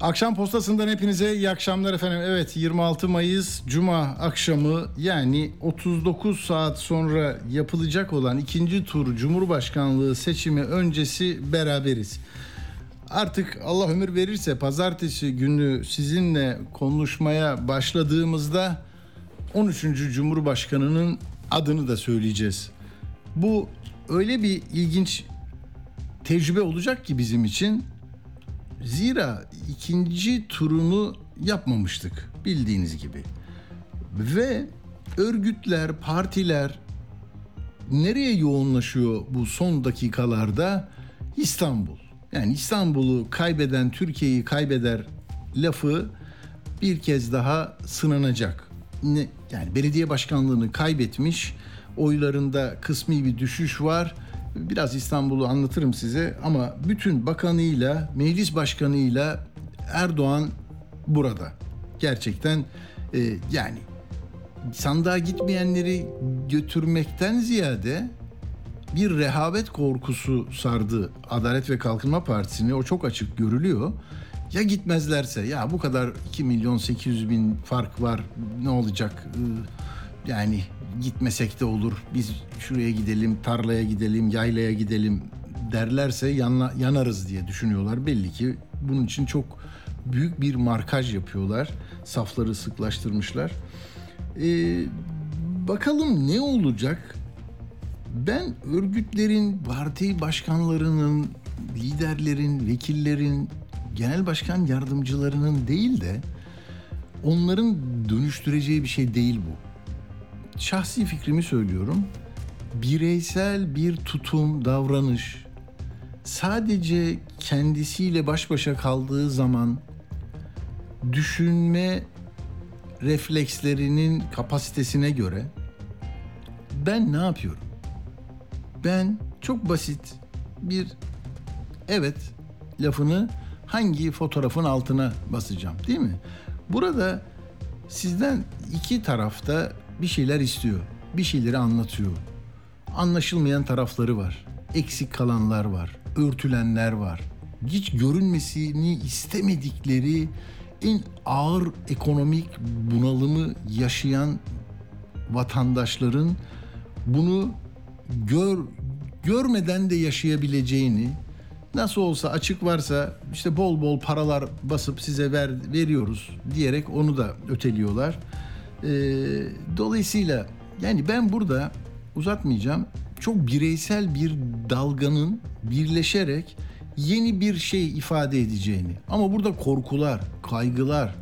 Akşam postasından hepinize iyi akşamlar efendim. Evet 26 Mayıs Cuma akşamı yani 39 saat sonra yapılacak olan ikinci tur Cumhurbaşkanlığı seçimi öncesi beraberiz. Artık Allah ömür verirse pazartesi günü sizinle konuşmaya başladığımızda 13. Cumhurbaşkanının adını da söyleyeceğiz. Bu öyle bir ilginç tecrübe olacak ki bizim için Zira ikinci turunu yapmamıştık bildiğiniz gibi. Ve örgütler, partiler nereye yoğunlaşıyor bu son dakikalarda? İstanbul. Yani İstanbul'u kaybeden Türkiye'yi kaybeder lafı bir kez daha sınanacak. Ne, yani belediye başkanlığını kaybetmiş, oylarında kısmi bir düşüş var biraz İstanbul'u anlatırım size ama bütün bakanıyla, meclis başkanıyla Erdoğan burada. Gerçekten e, yani sandığa gitmeyenleri götürmekten ziyade bir rehavet korkusu sardı Adalet ve Kalkınma Partisi'ni. O çok açık görülüyor. Ya gitmezlerse ya bu kadar 2 milyon 800 bin fark var ne olacak? Yani gitmesek de olur. Biz şuraya gidelim, tarlaya gidelim, yaylaya gidelim derlerse yanla, yanarız diye düşünüyorlar. Belli ki bunun için çok büyük bir markaj yapıyorlar. Safları sıklaştırmışlar. Ee, bakalım ne olacak? Ben örgütlerin, parti başkanlarının, liderlerin, vekillerin, genel başkan yardımcılarının değil de onların dönüştüreceği bir şey değil bu şahsi fikrimi söylüyorum. Bireysel bir tutum, davranış sadece kendisiyle baş başa kaldığı zaman düşünme reflekslerinin kapasitesine göre ben ne yapıyorum? Ben çok basit bir evet lafını hangi fotoğrafın altına basacağım değil mi? Burada sizden iki tarafta bir şeyler istiyor. Bir şeyleri anlatıyor. Anlaşılmayan tarafları var. Eksik kalanlar var. Örtülenler var. Hiç görünmesini istemedikleri en ağır ekonomik bunalımı yaşayan vatandaşların bunu gör görmeden de yaşayabileceğini nasıl olsa açık varsa işte bol bol paralar basıp size ver veriyoruz diyerek onu da öteliyorlar. E, dolayısıyla yani ben burada uzatmayacağım. Çok bireysel bir dalganın birleşerek yeni bir şey ifade edeceğini. Ama burada korkular, kaygılar,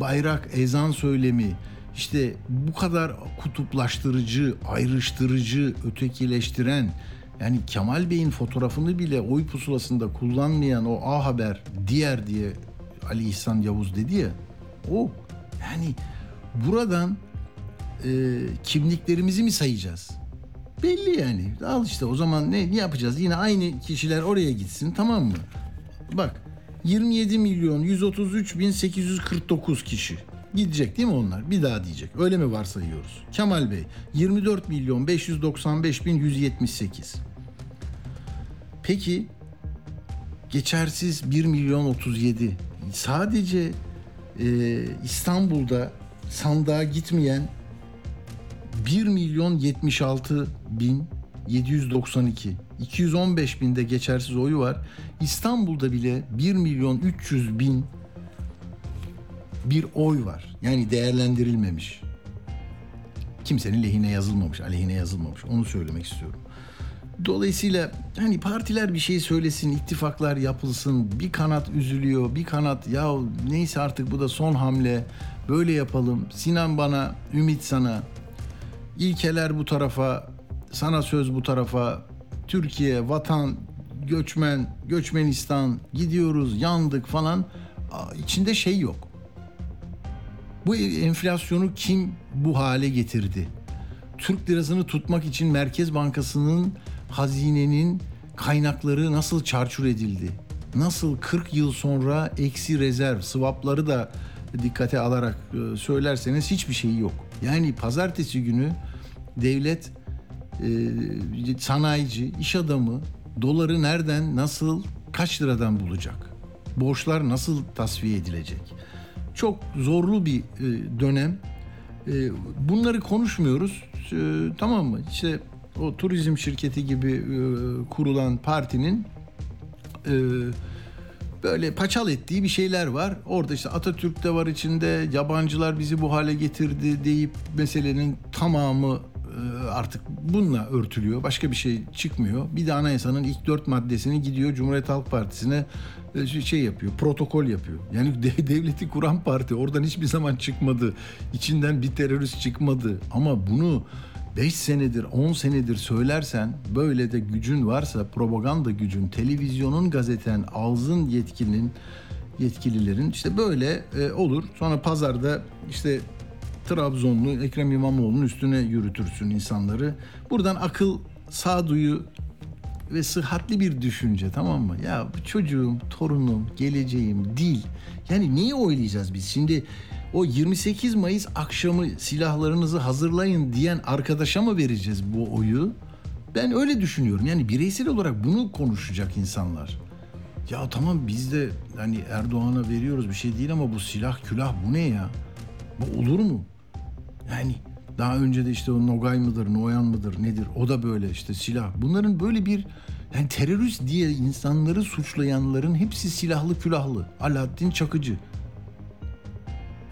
bayrak, ezan söylemi, işte bu kadar kutuplaştırıcı, ayrıştırıcı, ötekileştiren yani Kemal Bey'in fotoğrafını bile oy pusulasında kullanmayan o A Haber diğer diye Ali İhsan Yavuz dedi ya o yani buradan e, kimliklerimizi mi sayacağız? Belli yani. Al işte o zaman ne, ne yapacağız? Yine aynı kişiler oraya gitsin tamam mı? Bak 27 milyon 133 bin 849 kişi gidecek değil mi onlar? Bir daha diyecek. Öyle mi varsayıyoruz? Kemal Bey 24 milyon 595 bin 178. Peki geçersiz 1 milyon 37. Sadece e, İstanbul'da sandığa gitmeyen 1 milyon 76 bin 792 215 binde geçersiz oyu var. İstanbul'da bile 1 milyon 300 bin bir oy var. Yani değerlendirilmemiş. Kimsenin lehine yazılmamış, aleyhine yazılmamış. Onu söylemek istiyorum. Dolayısıyla hani partiler bir şey söylesin, ittifaklar yapılsın, bir kanat üzülüyor, bir kanat ya neyse artık bu da son hamle, böyle yapalım. Sinan bana, Ümit sana, ilkeler bu tarafa, sana söz bu tarafa, Türkiye, vatan, göçmen, göçmenistan, gidiyoruz, yandık falan. içinde şey yok. Bu enflasyonu kim bu hale getirdi? Türk lirasını tutmak için Merkez Bankası'nın hazinenin kaynakları nasıl çarçur edildi? Nasıl 40 yıl sonra eksi rezerv, swapları da dikkate alarak e, söylerseniz hiçbir şeyi yok. Yani pazartesi günü devlet e, sanayici, iş adamı doları nereden, nasıl, kaç liradan bulacak? Borçlar nasıl tasfiye edilecek? Çok zorlu bir e, dönem. Bunları konuşmuyoruz. Tamam mı? İşte o turizm şirketi gibi kurulan partinin böyle paçal ettiği bir şeyler var. Orada işte Atatürk de var içinde, yabancılar bizi bu hale getirdi deyip meselenin tamamı e, artık bununla örtülüyor. Başka bir şey çıkmıyor. Bir de anayasanın ilk dört maddesini gidiyor Cumhuriyet Halk Partisi'ne e, şey yapıyor, protokol yapıyor. Yani de- devleti kuran parti oradan hiçbir zaman çıkmadı. İçinden bir terörist çıkmadı. Ama bunu 5 senedir, 10 senedir söylersen böyle de gücün varsa propaganda gücün, televizyonun, gazeten, ağzın yetkinin yetkililerin işte böyle e, olur. Sonra pazarda işte Trabzonlu Ekrem İmamoğlu'nun üstüne yürütürsün insanları. Buradan akıl, sağduyu ve sıhhatli bir düşünce tamam mı? Ya çocuğum, torunum, geleceğim, dil. Yani neyi oylayacağız biz? Şimdi o 28 Mayıs akşamı silahlarınızı hazırlayın diyen arkadaşa mı vereceğiz bu oyu? Ben öyle düşünüyorum. Yani bireysel olarak bunu konuşacak insanlar. Ya tamam biz de hani Erdoğan'a veriyoruz bir şey değil ama bu silah külah bu ne ya? Bu olur mu? Yani daha önce de işte o Nogay mıdır, Noyan mıdır nedir o da böyle işte silah. Bunların böyle bir yani terörist diye insanları suçlayanların hepsi silahlı külahlı. Alaaddin Çakıcı.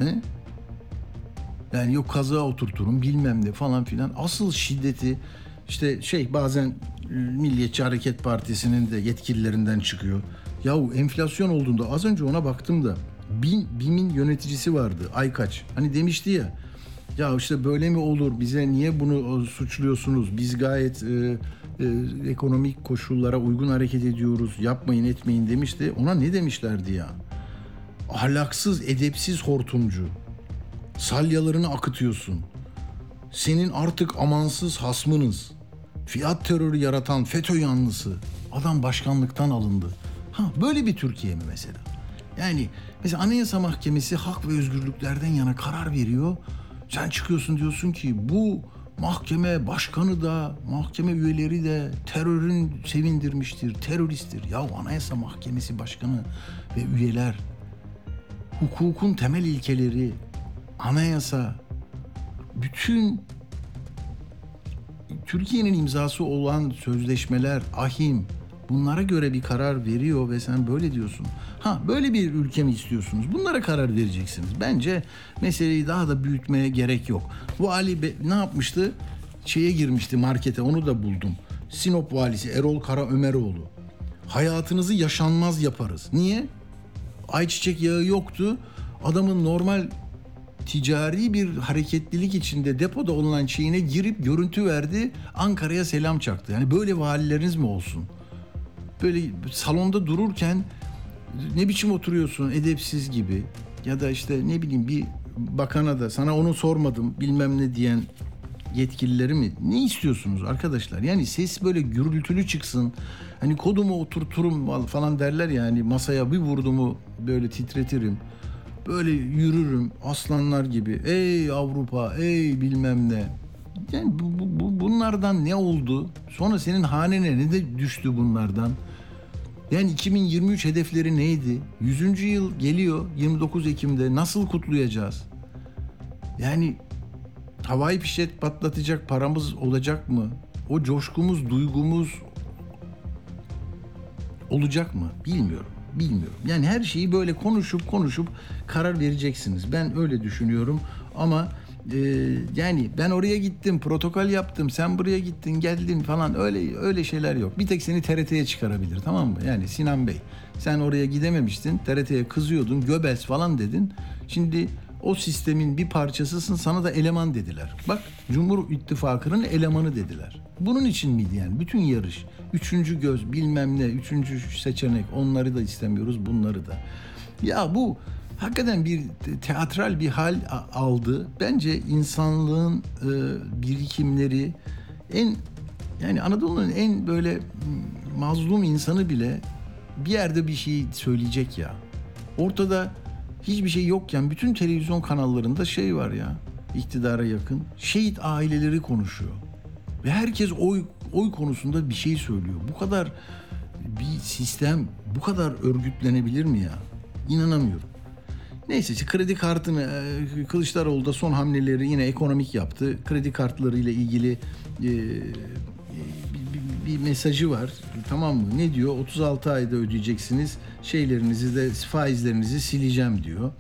He? Yani yok kazağa oturturum bilmem ne falan filan. Asıl şiddeti işte şey bazen Milliyetçi Hareket Partisi'nin de yetkililerinden çıkıyor. Yahu enflasyon olduğunda az önce ona baktım da BİM, BİM'in yöneticisi vardı Aykaç. Hani demişti ya ya işte böyle mi olur bize niye bunu e, suçluyorsunuz biz gayet e, e, ekonomik koşullara uygun hareket ediyoruz yapmayın etmeyin demişti. Ona ne demişlerdi ya? Ahlaksız edepsiz hortumcu salyalarını akıtıyorsun. Senin artık amansız hasmınız. Fiyat terörü yaratan FETÖ yanlısı. Adam başkanlıktan alındı. Ha böyle bir Türkiye mi mesela? Yani mesela Anayasa Mahkemesi hak ve özgürlüklerden yana karar veriyor. Sen çıkıyorsun diyorsun ki bu mahkeme başkanı da mahkeme üyeleri de terörün sevindirmiştir, teröristtir. Ya Anayasa Mahkemesi başkanı ve üyeler hukukun temel ilkeleri, anayasa, bütün Türkiye'nin imzası olan sözleşmeler, ahim bunlara göre bir karar veriyor ve sen böyle diyorsun. Ha böyle bir ülke mi istiyorsunuz? Bunlara karar vereceksiniz. Bence meseleyi daha da büyütmeye gerek yok. Bu Ali Be- ne yapmıştı? Şeye girmişti markete onu da buldum. Sinop valisi Erol Kara Ömeroğlu. Hayatınızı yaşanmaz yaparız. Niye? Ayçiçek yağı yoktu. Adamın normal ticari bir hareketlilik içinde depoda olunan şeyine girip görüntü verdi. Ankara'ya selam çaktı. Yani böyle valileriniz mi olsun? Böyle salonda dururken ne biçim oturuyorsun edepsiz gibi ya da işte ne bileyim bir bakana da sana onu sormadım bilmem ne diyen yetkilileri mi? Ne istiyorsunuz arkadaşlar? Yani ses böyle gürültülü çıksın. Hani kodumu oturturum falan derler ya hani masaya bir vurdumu böyle titretirim. Böyle yürürüm aslanlar gibi. Ey Avrupa, ey bilmem ne. Yani bu, bu- bu- bunlardan ne oldu? Sonra senin hanene ne de düştü bunlardan? Yani 2023 hedefleri neydi? 100. yıl geliyor 29 Ekim'de. Nasıl kutlayacağız? Yani havai fişek patlatacak paramız olacak mı? O coşkumuz, duygumuz olacak mı? Bilmiyorum. Bilmiyorum. Yani her şeyi böyle konuşup konuşup karar vereceksiniz. Ben öyle düşünüyorum ama e, yani ben oraya gittim, protokol yaptım, sen buraya gittin, geldin falan öyle öyle şeyler yok. Bir tek seni TRT'ye çıkarabilir tamam mı? Yani Sinan Bey sen oraya gidememiştin, TRT'ye kızıyordun, Göbels falan dedin. Şimdi o sistemin bir parçasısın sana da eleman dediler. Bak Cumhur İttifakı'nın elemanı dediler. Bunun için miydi yani bütün yarış? Üçüncü göz bilmem ne, üçüncü seçenek onları da istemiyoruz bunları da. Ya bu hakikaten bir teatral bir hal aldı. Bence insanlığın e, birikimleri en yani Anadolu'nun en böyle mazlum insanı bile bir yerde bir şey söyleyecek ya. Ortada hiçbir şey yokken bütün televizyon kanallarında şey var ya iktidara yakın şehit aileleri konuşuyor. Ve herkes oy oy konusunda bir şey söylüyor. Bu kadar bir sistem bu kadar örgütlenebilir mi ya? İnanamıyorum. Neyse işte kredi kartını e, Kılıçdaroğlu da son hamleleri yine ekonomik yaptı. Kredi kartlarıyla ilgili e, bir, mesajı var. Tamam mı? Ne diyor? 36 ayda ödeyeceksiniz. Şeylerinizi de faizlerinizi sileceğim diyor.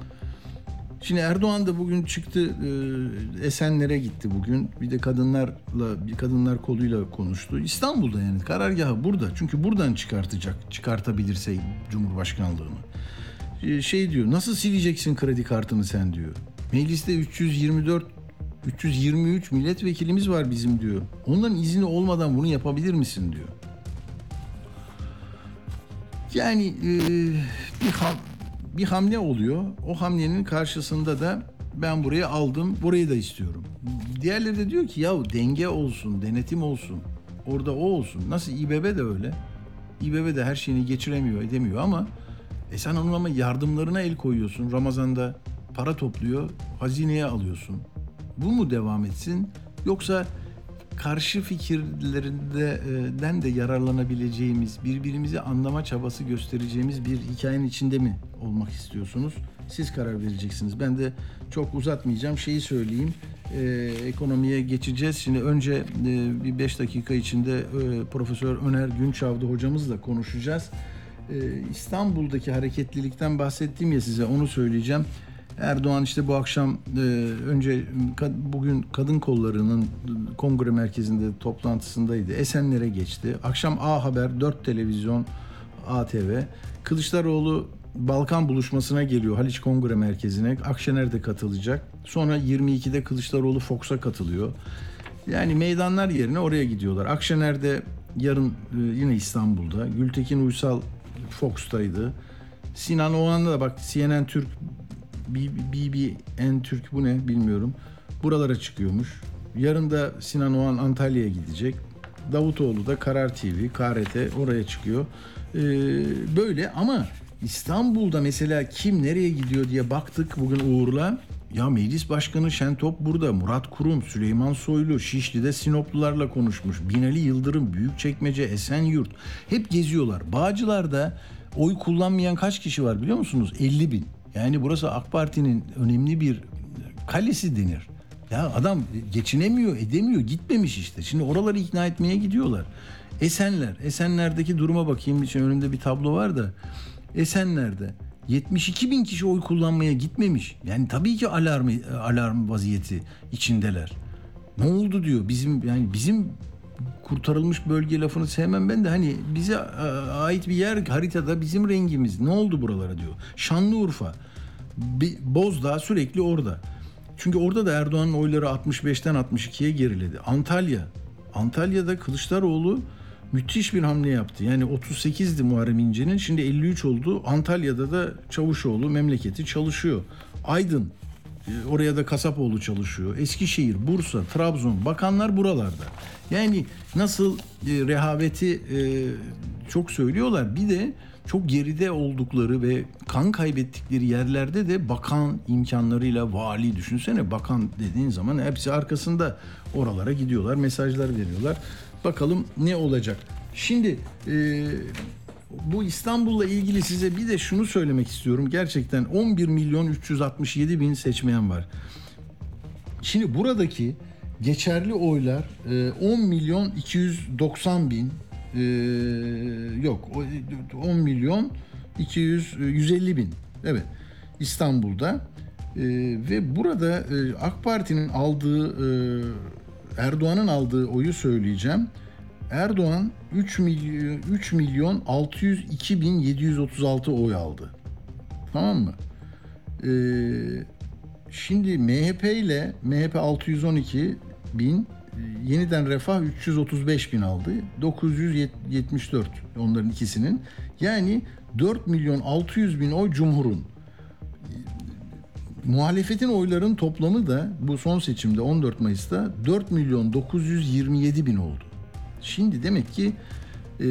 Şimdi Erdoğan da bugün çıktı e, Esenler'e gitti bugün. Bir de kadınlarla bir kadınlar koluyla konuştu. İstanbul'da yani karargahı burada. Çünkü buradan çıkartacak çıkartabilirse Cumhurbaşkanlığını. E, şey diyor nasıl sileceksin kredi kartını sen diyor. Mecliste 324 323 milletvekilimiz var bizim diyor. Onların izni olmadan bunu yapabilir misin diyor. Yani e, bir ham, bir hamle oluyor. O hamlenin karşısında da ben burayı aldım, burayı da istiyorum. Diğerleri de diyor ki yahu denge olsun, denetim olsun. Orada o olsun. Nasıl İBB de öyle. İBB de her şeyini geçiremiyor, edemiyor ama e sen onun ama yardımlarına el koyuyorsun. Ramazan'da para topluyor, hazineye alıyorsun. Bu mu devam etsin? Yoksa karşı fikirlerinden de yararlanabileceğimiz, birbirimizi anlama çabası göstereceğimiz bir hikayenin içinde mi olmak istiyorsunuz? Siz karar vereceksiniz. Ben de çok uzatmayacağım. Şeyi söyleyeyim. Ee, ekonomiye geçeceğiz. Şimdi önce e, bir beş dakika içinde e, Profesör Öner Günçavdı hocamızla konuşacağız. E, İstanbul'daki hareketlilikten bahsettim ya size onu söyleyeceğim. Erdoğan işte bu akşam e, önce bugün kadın kollarının kongre merkezinde toplantısındaydı. Esenler'e geçti. Akşam A Haber, 4 televizyon, ATV. Kılıçdaroğlu Balkan buluşmasına geliyor Haliç Kongre Merkezi'ne. Akşener de katılacak. Sonra 22'de Kılıçdaroğlu Fox'a katılıyor. Yani meydanlar yerine oraya gidiyorlar. Akşener de yarın e, yine İstanbul'da. Gültekin Uysal Fox'taydı. Sinan Oğan'da da bak CNN Türk BBN Türk bu ne bilmiyorum. Buralara çıkıyormuş. Yarın da Sinan Oğan Antalya'ya gidecek. Davutoğlu da Karar TV, KRT oraya çıkıyor. Ee, böyle ama İstanbul'da mesela kim nereye gidiyor diye baktık bugün Uğur'la. Ya meclis başkanı Şentop burada, Murat Kurum, Süleyman Soylu, Şişli'de Sinoplularla konuşmuş. Binali Yıldırım, Büyükçekmece, Esenyurt hep geziyorlar. Bağcılar'da oy kullanmayan kaç kişi var biliyor musunuz? 50 bin. Yani burası AK Parti'nin önemli bir kalesi denir. Ya adam geçinemiyor, edemiyor, gitmemiş işte. Şimdi oraları ikna etmeye gidiyorlar. Esenler, Esenler'deki duruma bakayım. için önümde bir tablo var da. Esenler'de 72 bin kişi oy kullanmaya gitmemiş. Yani tabii ki alarm alarm vaziyeti içindeler. Ne oldu diyor. Bizim yani bizim kurtarılmış bölge lafını sevmem ben de hani bize ait bir yer haritada bizim rengimiz. Ne oldu buralara diyor. Şanlıurfa, Bozdağ sürekli orada. Çünkü orada da Erdoğan'ın oyları 65'ten 62'ye geriledi. Antalya, Antalya'da Kılıçdaroğlu müthiş bir hamle yaptı. Yani 38'di Muharrem İnce'nin şimdi 53 oldu. Antalya'da da Çavuşoğlu memleketi çalışıyor. Aydın e, oraya da Kasapoğlu çalışıyor. Eskişehir, Bursa, Trabzon bakanlar buralarda. Yani nasıl e, rehaveti e, çok söylüyorlar. Bir de çok geride oldukları ve kan kaybettikleri yerlerde de bakan imkanlarıyla vali düşünsene bakan dediğin zaman hepsi arkasında oralara gidiyorlar mesajlar veriyorlar. Bakalım ne olacak. Şimdi e, bu İstanbul'la ilgili size bir de şunu söylemek istiyorum. Gerçekten 11 milyon 367 bin seçmeyen var. Şimdi buradaki geçerli oylar 10 e, milyon 290 bin e, yok 10 milyon 200 150 bin evet İstanbul'da ve burada AK Parti'nin aldığı Erdoğan'ın aldığı oyu söyleyeceğim. Erdoğan 3 milyon 3 milyon 602 bin 736 oy aldı. Tamam mı? Ee, şimdi MHP ile MHP 612 bin yeniden Refah 335 bin aldı. 974 onların ikisinin. Yani 4 milyon 600 bin oy Cumhur'un. muhalefetin oyların toplamı da bu son seçimde 14 Mayıs'ta 4 milyon 927 bin oldu. Şimdi demek ki e,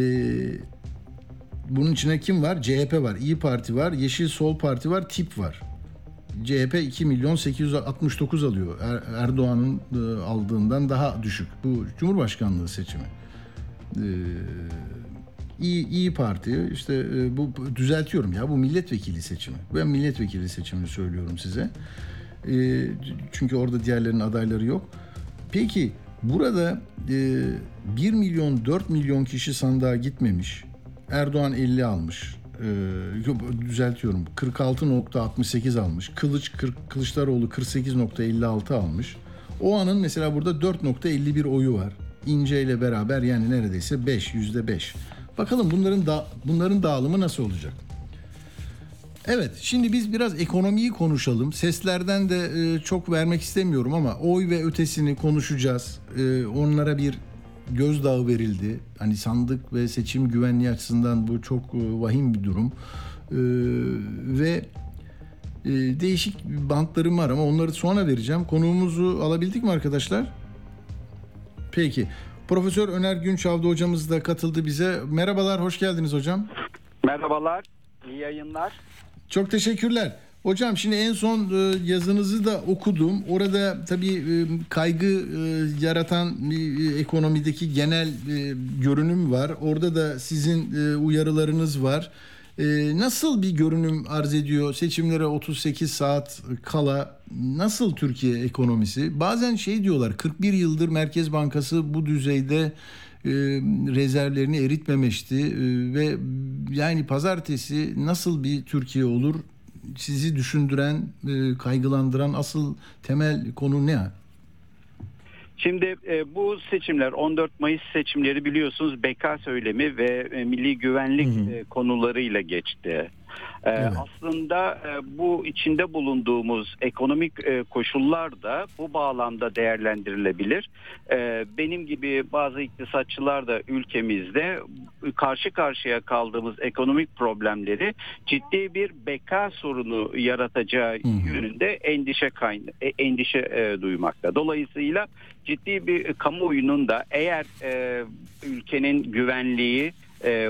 bunun içine kim var? CHP var, İyi Parti var, Yeşil Sol Parti var, TİP var. CHP 2 milyon 869 alıyor. Er, Erdoğan'ın e, aldığından daha düşük. Bu Cumhurbaşkanlığı seçimi. Ee, İyi, İyi Parti işte e, bu düzeltiyorum ya bu milletvekili seçimi. Ben milletvekili seçimini söylüyorum size. E, çünkü orada diğerlerinin adayları yok. Peki burada e, 1 milyon 4 milyon kişi sandığa gitmemiş. Erdoğan 50 almış. E, düzeltiyorum 46.68 almış. Kılıç 40, Kılıçdaroğlu 48.56 almış. O anın mesela burada 4.51 oyu var. İnce ile beraber yani neredeyse 5 yüzde 5. Bakalım bunların da bunların dağılımı nasıl olacak? Evet, şimdi biz biraz ekonomiyi konuşalım. Seslerden de e, çok vermek istemiyorum ama oy ve ötesini konuşacağız. E, onlara bir gözdağı verildi. Hani sandık ve seçim güvenliği açısından bu çok e, vahim bir durum. E, ve e, değişik bantlarım var ama onları sonra vereceğim. Konuğumuzu alabildik mi arkadaşlar? Peki. Profesör Öner Günçavda hocamız da katıldı bize. Merhabalar, hoş geldiniz hocam. Merhabalar, iyi yayınlar. Çok teşekkürler. Hocam şimdi en son e, yazınızı da okudum. Orada tabii e, kaygı e, yaratan ekonomideki genel görünüm var. Orada da sizin uyarılarınız var. Nasıl bir görünüm arz ediyor seçimlere 38 saat kala nasıl Türkiye ekonomisi? Bazen şey diyorlar 41 yıldır Merkez Bankası bu düzeyde rezervlerini eritmemişti ve yani pazartesi nasıl bir Türkiye olur sizi düşündüren, e, kaygılandıran asıl temel konu ne? Şimdi e, bu seçimler 14 Mayıs seçimleri biliyorsunuz beka söylemi ve e, milli güvenlik hı hı. E, konularıyla geçti. Ee, evet. Aslında e, bu içinde bulunduğumuz ekonomik e, koşullar da bu bağlamda değerlendirilebilir. Ee, benim gibi bazı iktisatçılar da ülkemizde karşı karşıya kaldığımız ekonomik problemleri ciddi bir beka sorunu yaratacağı Hı-hı. yönünde endişe kayna e, endişe duymakta. Dolayısıyla ciddi bir kamuoyunun da eğer ülkenin güvenliği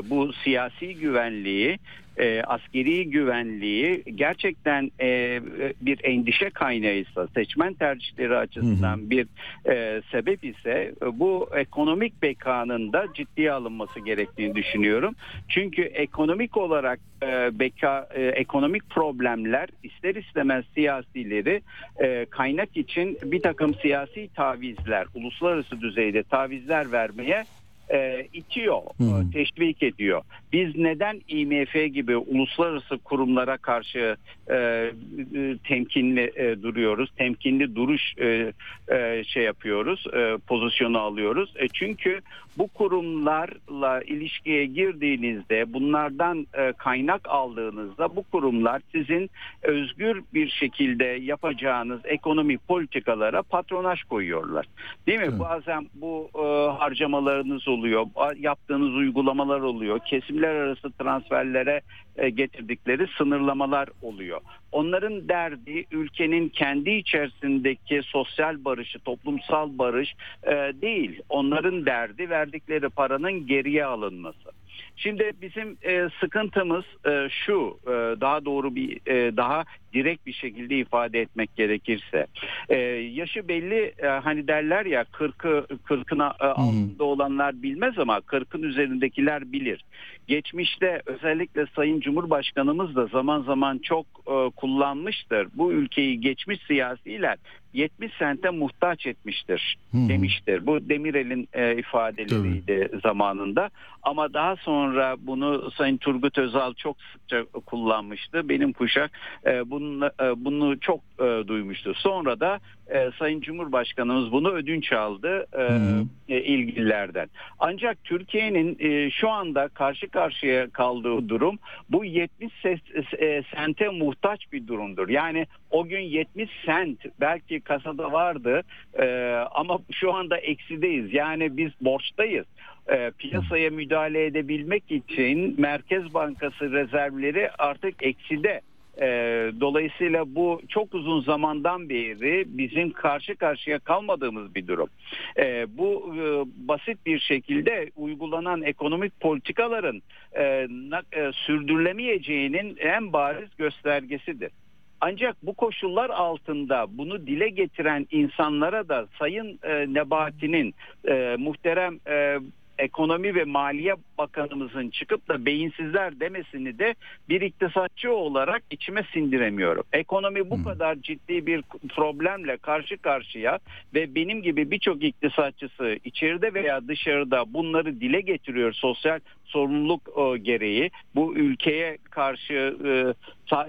bu siyasi güvenliği e, askeri güvenliği gerçekten e, bir endişe kaynağıysa seçmen tercihleri açısından hı hı. bir e, sebep ise bu ekonomik bekanın da ciddiye alınması gerektiğini düşünüyorum. Çünkü ekonomik olarak e, beka e, ekonomik problemler ister istemez siyasileri e, kaynak için bir takım siyasi tavizler uluslararası düzeyde tavizler vermeye e, itiyor, hmm. teşvik ediyor. Biz neden IMF gibi uluslararası kurumlara karşı e, e, temkinli e, duruyoruz, temkinli duruş e, e, şey yapıyoruz, e, pozisyonu alıyoruz? E, çünkü bu kurumlarla ilişkiye girdiğinizde, bunlardan e, kaynak aldığınızda bu kurumlar sizin özgür bir şekilde yapacağınız ekonomi politikalara patronaj koyuyorlar. Değil mi? Evet. Bazen bu e, harcamalarınız oluyor oluyor, yaptığınız uygulamalar oluyor, kesimler arası transferlere e, getirdikleri sınırlamalar oluyor. Onların derdi ülkenin kendi içerisindeki sosyal barışı, toplumsal barış e, değil. Onların derdi verdikleri paranın geriye alınması. Şimdi bizim e, sıkıntımız e, şu e, daha doğru bir e, daha direkt bir şekilde ifade etmek gerekirse e, yaşı belli e, hani derler ya 40'ı 40'ın e, altında olanlar bilmez ama 40'ın üzerindekiler bilir. Geçmişte özellikle Sayın Cumhurbaşkanımız da zaman zaman çok e, kullanmıştır. Bu ülkeyi geçmiş siyasiler 70 sente muhtaç etmiştir hmm. demiştir. Bu Demirel'in e, ifadeleriydi Tabii. zamanında. Ama daha sonra bunu Sayın Turgut Özal çok sıkça kullanmıştı. Benim kuşak e, bunu, e, bunu çok e, duymuştu. Sonra da e, Sayın Cumhurbaşkanımız bunu ödünç aldı e, e, ilgililerden. Ancak Türkiye'nin e, şu anda karşı karşıya kaldığı durum bu 70 ses, e, sente muhtaç bir durumdur. Yani o gün 70 sent belki kasada vardı e, ama şu anda eksideyiz. Yani biz borçtayız. E, piyasaya müdahale edebilmek için Merkez Bankası rezervleri artık ekside E, dolayısıyla bu çok uzun zamandan beri bizim karşı karşıya kalmadığımız bir durum. E, bu e, basit bir şekilde uygulanan ekonomik politikaların e, e, sürdürülemeyeceğinin en bariz göstergesidir. Ancak bu koşullar altında bunu dile getiren insanlara da Sayın e, Nebati'nin e, muhterem e, ekonomi ve maliye bakanımızın çıkıp da beyinsizler demesini de bir iktisatçı olarak içime sindiremiyorum. Ekonomi bu Hmm. kadar ciddi bir problemle karşı karşıya ve benim gibi birçok iktisatçısı içeride veya dışarıda bunları dile getiriyor sosyal sorumluluk e, gereği bu ülkeye karşı e,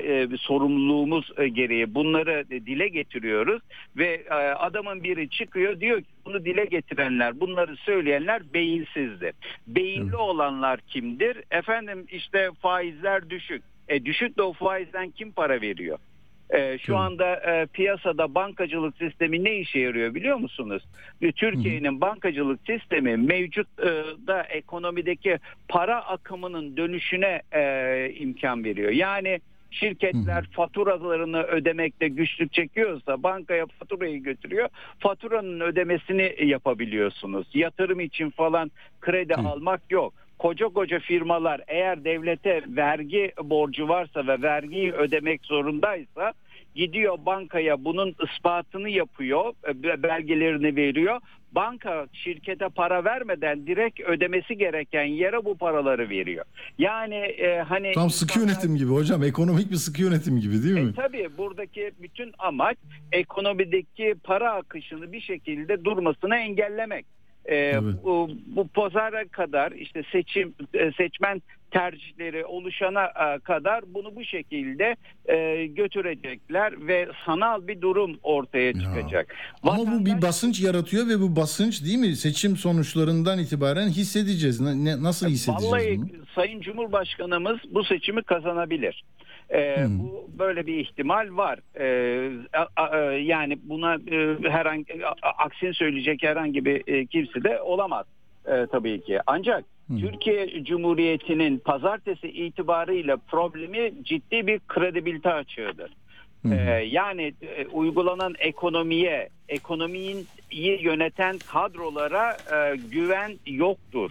e, bir sorumluluğumuz gereği bunları dile getiriyoruz ve adamın biri çıkıyor diyor ki bunu dile getirenler bunları söyleyenler beyinsizdir. Beyinli olanlar kimdir? Efendim işte faizler düşük. E düşük de o faizden kim para veriyor? E, şu anda e, piyasada bankacılık sistemi ne işe yarıyor biliyor musunuz? E, Türkiye'nin bankacılık sistemi mevcut e, da ekonomideki para akımının dönüşüne e, imkan veriyor. Yani şirketler faturalarını ödemekte güçlük çekiyorsa bankaya faturayı götürüyor. Faturanın ödemesini yapabiliyorsunuz. Yatırım için falan kredi Hı. almak yok. Koca koca firmalar eğer devlete vergi borcu varsa ve vergiyi ödemek zorundaysa gidiyor bankaya bunun ispatını yapıyor, e, belgelerini veriyor. Banka şirkete para vermeden direkt ödemesi gereken yere bu paraları veriyor. Yani e, hani Tam sıkı insanlar- yönetim gibi hocam. Ekonomik bir sıkı yönetim gibi değil mi? e, tabii buradaki bütün amaç ekonomideki para akışını bir şekilde durmasını engellemek. E, Evet. bu, bu pazara kadar işte seçim e, seçmen tercihleri oluşana e, kadar bunu bu şekilde e, götürecekler ve sanal bir durum ortaya çıkacak. Ama bu bir Vatandaş- basınç yaratıyor ve bu basınç değil mi? Seçim sonuçlarından itibaren hissedeceğiz. Ne- nasıl hissedeceğiz Vallahi bunu? Sayın Cumhurbaşkanımız bu seçimi kazanabilir. Ee, Hmm. Bu böyle bir ihtimal var. Ee, a- a- e, yani buna e, herhangi a- aksini söyleyecek herhangi bir e, kimse de olamaz e, tabii ki. Ancak Hmm. Türkiye Cumhuriyeti'nin pazartesi itibarıyla problemi ciddi bir kredibilite açığıdır. Ee, yani e, uygulanan ekonomiye, ekonomiyi yöneten kadrolara e, güven yoktur.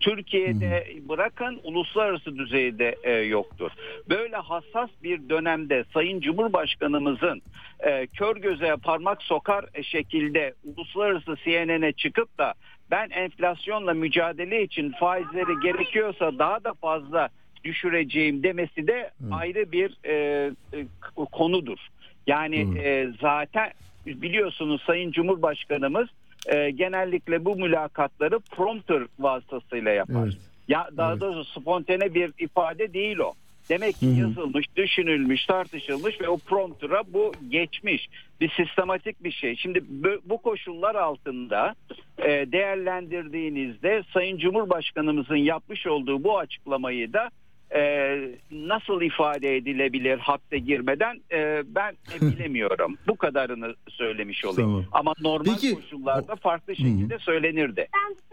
Türkiye'de bırakın uluslararası düzeyde e, yoktur. Böyle hassas bir dönemde Sayın Cumhurbaşkanımızın e, kör göze parmak sokar şekilde uluslararası CNN'e çıkıp da ben enflasyonla mücadele için faizleri gerekiyorsa daha da fazla düşüreceğim demesi de ayrı bir e, e, konudur. Yani e, zaten biliyorsunuz Sayın Cumhurbaşkanımız e, genellikle bu mülakatları prompter vasıtasıyla yapar. Evet. Ya daha Evet. doğrusu spontane bir ifade değil o. Demek ki Hı hı. yazılmış, düşünülmüş, tartışılmış ve o promptura bu geçmiş. Bir sistematik bir şey. Şimdi bu- bu koşullar altında e, değerlendirdiğinizde Sayın Cumhurbaşkanımızın yapmış olduğu bu açıklamayı da e, nasıl ifade edilebilir hapse girmeden e, ben e, bilemiyorum. Bu kadarını söylemiş olayım. Tamam. Ama normal Peki, koşullarda farklı şekilde söylenirdi.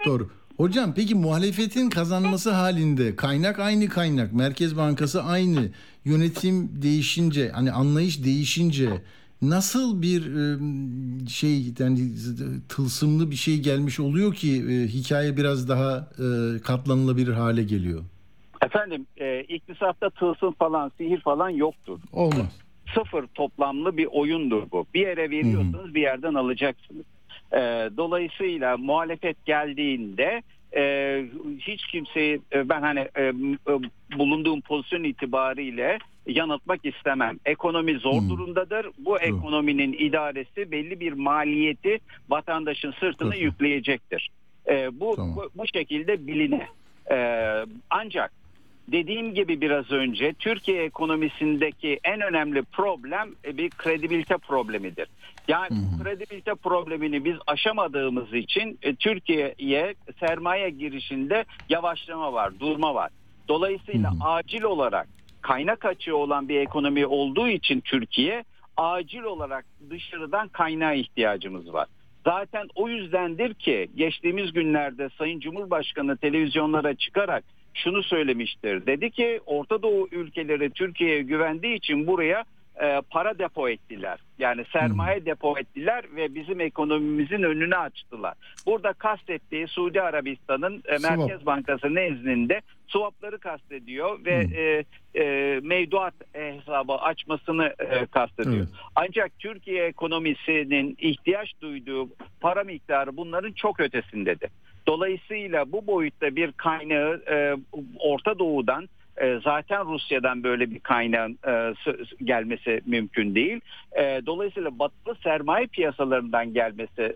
Doğru. Hocam peki muhalefetin kazanması halinde kaynak aynı kaynak, Merkez Bankası aynı, yönetim değişince, hani anlayış değişince nasıl bir e, şey yani tılsımlı bir şey gelmiş oluyor ki e, hikaye biraz daha katlanılabilir hale geliyor? Efendim e, iktisatta tılsım falan sihir falan yoktur. Olmaz. Sıfır toplamlı bir oyundur bu. Bir yere veriyorsunuz bir yerden alacaksınız. E, dolayısıyla muhalefet geldiğinde e, hiç kimseyi e, ben hani e, e, bulunduğum pozisyon itibariyle yanıltmak istemem. Ekonomi zor Hmm. durumdadır. Bu ekonominin idaresi belli bir maliyeti vatandaşın sırtına Tabii. yükleyecektir. E, bu, Tamam. bu bu şekilde biline. E, ancak dediğim gibi biraz önce Türkiye ekonomisindeki en önemli problem e, bir kredibilite problemidir. Yani bu kredibilite problemini biz aşamadığımız için e, Türkiye'ye sermaye girişinde yavaşlama var, durma var. Dolayısıyla hı. acil olarak kaynak açığı olan bir ekonomi olduğu için Türkiye acil olarak dışarıdan kaynağa ihtiyacımız var. Zaten o yüzdendir ki geçtiğimiz günlerde Sayın Cumhurbaşkanı televizyonlara çıkarak şunu söylemiştir. Dedi ki Orta Doğu ülkeleri Türkiye'ye güvendiği için buraya e, para depo ettiler. Yani sermaye hmm. depo ettiler ve bizim ekonomimizin önünü açtılar. Burada kastettiği Suudi Arabistan'ın e, Merkez Bankası nezdinde swapları kastediyor ve hmm. e, e, mevduat hesabı açmasını e, kastediyor. Evet. Ancak Türkiye ekonomisinin ihtiyaç duyduğu para miktarı bunların çok ötesindedir. Dolayısıyla bu boyutta bir kaynağı e, Orta Doğu'dan e, zaten Rusya'dan böyle bir kaynağın e, gelmesi mümkün değil. E, dolayısıyla batılı sermaye piyasalarından gelmesi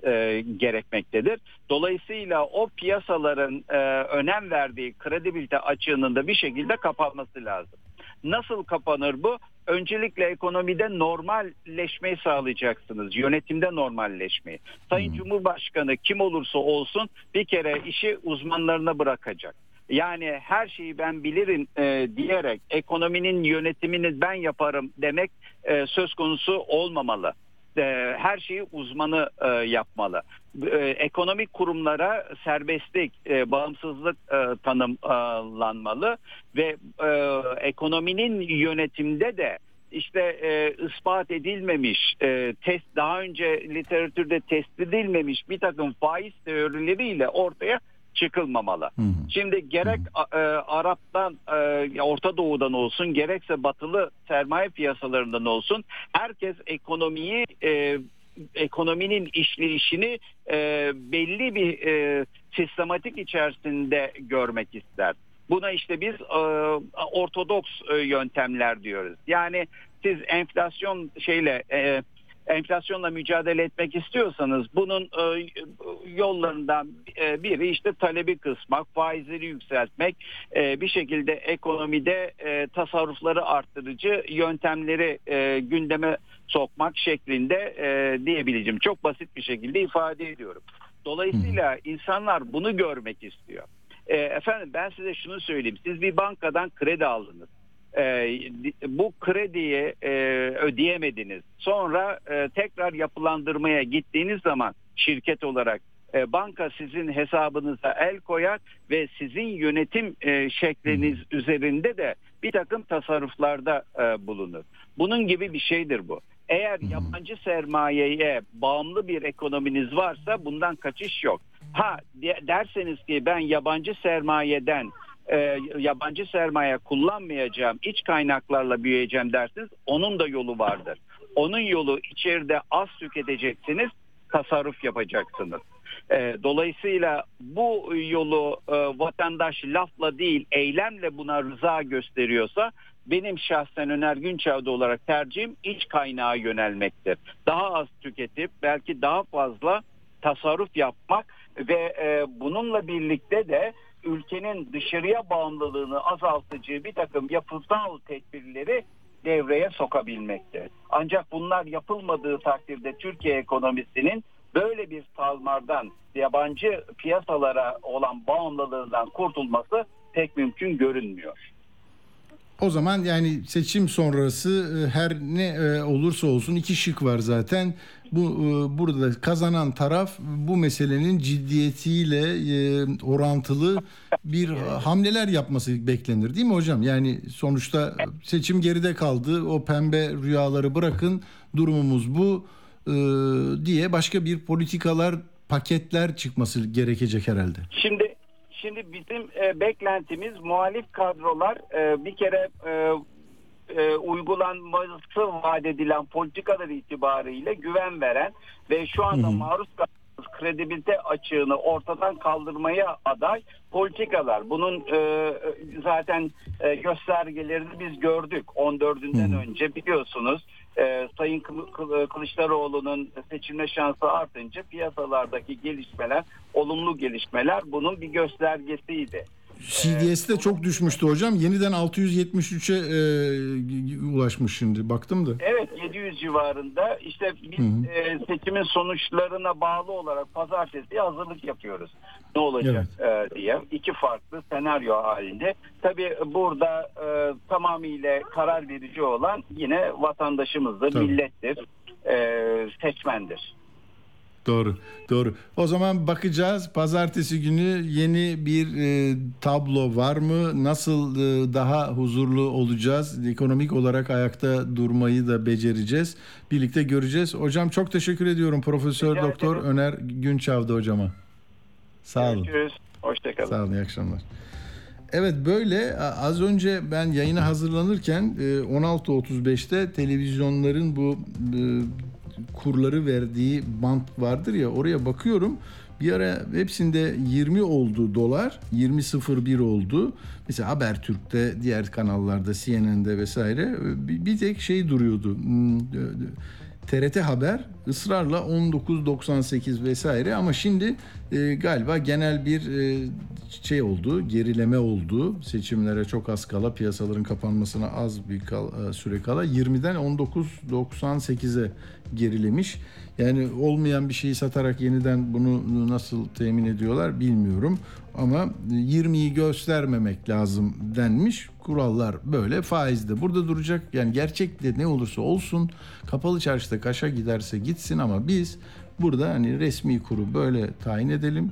gerekmektedir. Dolayısıyla o piyasaların önem verdiği kredibilite açığının da bir şekilde kapanması lazım. Nasıl kapanır bu? Öncelikle ekonomide normalleşmeyi sağlayacaksınız. Yönetimde normalleşmeyi. Sayın hmm. Cumhurbaşkanı kim olursa olsun bir kere işi uzmanlarına bırakacak yani her şeyi ben bilirim e, diyerek ekonominin yönetimini ben yaparım demek e, söz konusu olmamalı. E, her şeyi uzmanı e, yapmalı. E, ekonomik kurumlara serbestlik, bağımsızlık tanımlanmalı ve ekonominin yönetimde de işte e, ispat edilmemiş, e, test daha önce literatürde test edilmemiş bir takım faiz teorileriyle ortaya çıkılmamalı. Hı hı. Şimdi gerek hı hı. E, Arap'tan e, Orta Doğu'dan olsun gerekse batılı sermaye piyasalarından olsun herkes ekonomiyi e, ekonominin işleyişini e, belli bir e, sistematik içerisinde görmek ister. Buna işte biz e, ortodoks e, yöntemler diyoruz. Yani siz enflasyon şeyle e, enflasyonla mücadele etmek istiyorsanız bunun e, yollarından e, biri işte talebi kısmak, faizleri yükseltmek, e, bir şekilde ekonomide e, tasarrufları arttırıcı yöntemleri e, gündeme sokmak şeklinde e, diyebileceğim. Çok basit bir şekilde ifade ediyorum. Dolayısıyla insanlar bunu görmek istiyor. E, efendim ben size şunu söyleyeyim. Siz bir bankadan kredi aldınız e, bu krediyi e, ödeyemediniz. Sonra e, tekrar yapılandırmaya gittiğiniz zaman şirket olarak e, banka sizin hesabınıza el koyar ve sizin yönetim e, şekliniz hmm. üzerinde de bir takım tasarruflarda e, bulunur. Bunun gibi bir şeydir bu. Eğer hmm. yabancı sermayeye bağımlı bir ekonominiz varsa bundan kaçış yok. Ha derseniz ki ben yabancı sermayeden e, yabancı sermaye kullanmayacağım, iç kaynaklarla büyüyeceğim dersiniz onun da yolu vardır. Onun yolu içeride az tüketeceksiniz, tasarruf yapacaksınız. E, dolayısıyla bu yolu e, vatandaş lafla değil eylemle buna rıza gösteriyorsa benim şahsen Öner Günçav'da olarak tercihim iç kaynağa yönelmektir. Daha az tüketip belki daha fazla tasarruf yapmak ve e, bununla birlikte de ülkenin dışarıya bağımlılığını azaltıcı bir takım yapısal tedbirleri devreye sokabilmekte. Ancak bunlar yapılmadığı takdirde Türkiye ekonomisinin böyle bir salmardan yabancı piyasalara olan bağımlılığından kurtulması pek mümkün görünmüyor. O zaman yani seçim sonrası e, her ne e, olursa olsun iki şık var zaten. Bu e, burada kazanan taraf bu meselenin ciddiyetiyle orantılı bir hamleler yapması beklenir değil mi hocam? Yani sonuçta seçim geride kaldı. O pembe rüyaları bırakın. Durumumuz bu diye başka bir politikalar paketler çıkması gerekecek herhalde. Şimdi Şimdi bizim e, beklentimiz muhalif kadrolar e, bir kere e, e, uygulanması vaat edilen politikalar itibariyle güven veren ve şu anda maruz kredibilite açığını ortadan kaldırmaya aday politikalar. Bunun e, zaten e, göstergelerini biz gördük 14'ünden hmm. önce biliyorsunuz e, Sayın Kılıçdaroğlu'nun seçilme şansı artınca piyasalardaki gelişmeler, olumlu gelişmeler bunun bir göstergesiydi. CDS de çok düşmüştü hocam. Yeniden 673'e e, ulaşmış şimdi. Baktım da. Evet 700 civarında. İşte biz e, seçimin sonuçlarına bağlı olarak pazartesi hazırlık yapıyoruz. Ne olacak evet. e, diye. iki farklı senaryo halinde. Tabii burada e, tamamıyla karar verici olan yine vatandaşımızdır, Tabii. millettir, e, seçmendir. Doğru, doğru. O zaman bakacağız. Pazartesi günü yeni bir e, tablo var mı? Nasıl e, daha huzurlu olacağız? Ekonomik olarak ayakta durmayı da becereceğiz. Birlikte göreceğiz. Hocam çok teşekkür ediyorum Profesör Rica Doktor ederim. Öner Günçav'da hocama. Sağ olun. Görüşürüz. Hoşçakalın. Sağ olun, iyi akşamlar. Evet böyle az önce ben yayına hazırlanırken e, 16.35'te televizyonların bu e, kurları verdiği bant vardır ya oraya bakıyorum. Bir ara hepsinde 20 oldu dolar, 20.01 oldu. Mesela Habertürk'te, diğer kanallarda, CNN'de vesaire bir, tek şey duruyordu. Hmm, TRT Haber ısrarla 19.98 vesaire ama şimdi e, galiba genel bir e, şey oldu, gerileme oldu. Seçimlere çok az kala, piyasaların kapanmasına az bir kal, e, süre kala 20'den 19.98'e gerilemiş. Yani olmayan bir şeyi satarak yeniden bunu nasıl temin ediyorlar bilmiyorum. Ama 20'yi göstermemek lazım denmiş. Kurallar böyle faizde burada duracak. Yani gerçekte ne olursa olsun kapalı çarşıda kaşa giderse gitsin ama biz burada hani resmi kuru böyle tayin edelim.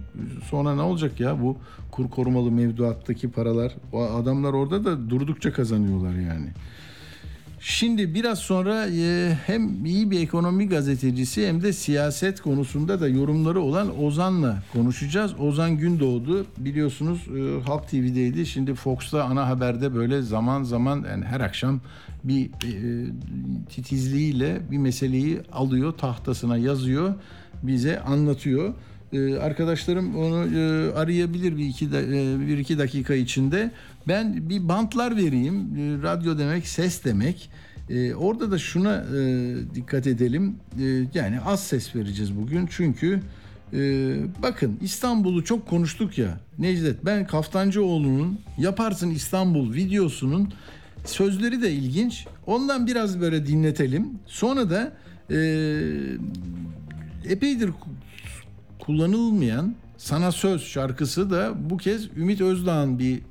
Sonra ne olacak ya bu kur korumalı mevduattaki paralar o adamlar orada da durdukça kazanıyorlar yani. Şimdi biraz sonra e, hem iyi bir ekonomi gazetecisi hem de siyaset konusunda da yorumları olan Ozan'la konuşacağız. Ozan Gündoğdu biliyorsunuz e, Halk TV'deydi. Şimdi Fox'ta ana haberde böyle zaman zaman yani her akşam bir e, titizliğiyle bir meseleyi alıyor, tahtasına yazıyor, bize anlatıyor. Arkadaşlarım onu arayabilir bir iki bir iki dakika içinde. Ben bir bantlar vereyim. E, radyo demek ses demek. E, orada da şuna e, dikkat edelim. E, yani az ses vereceğiz bugün çünkü e, bakın İstanbul'u çok konuştuk ya. Necdet ben Kaftancıoğlu'nun yaparsın İstanbul videosunun sözleri de ilginç. Ondan biraz böyle dinletelim. Sonra da e, epeydir kullanılmayan Sana Söz şarkısı da bu kez Ümit Özdağ'ın bir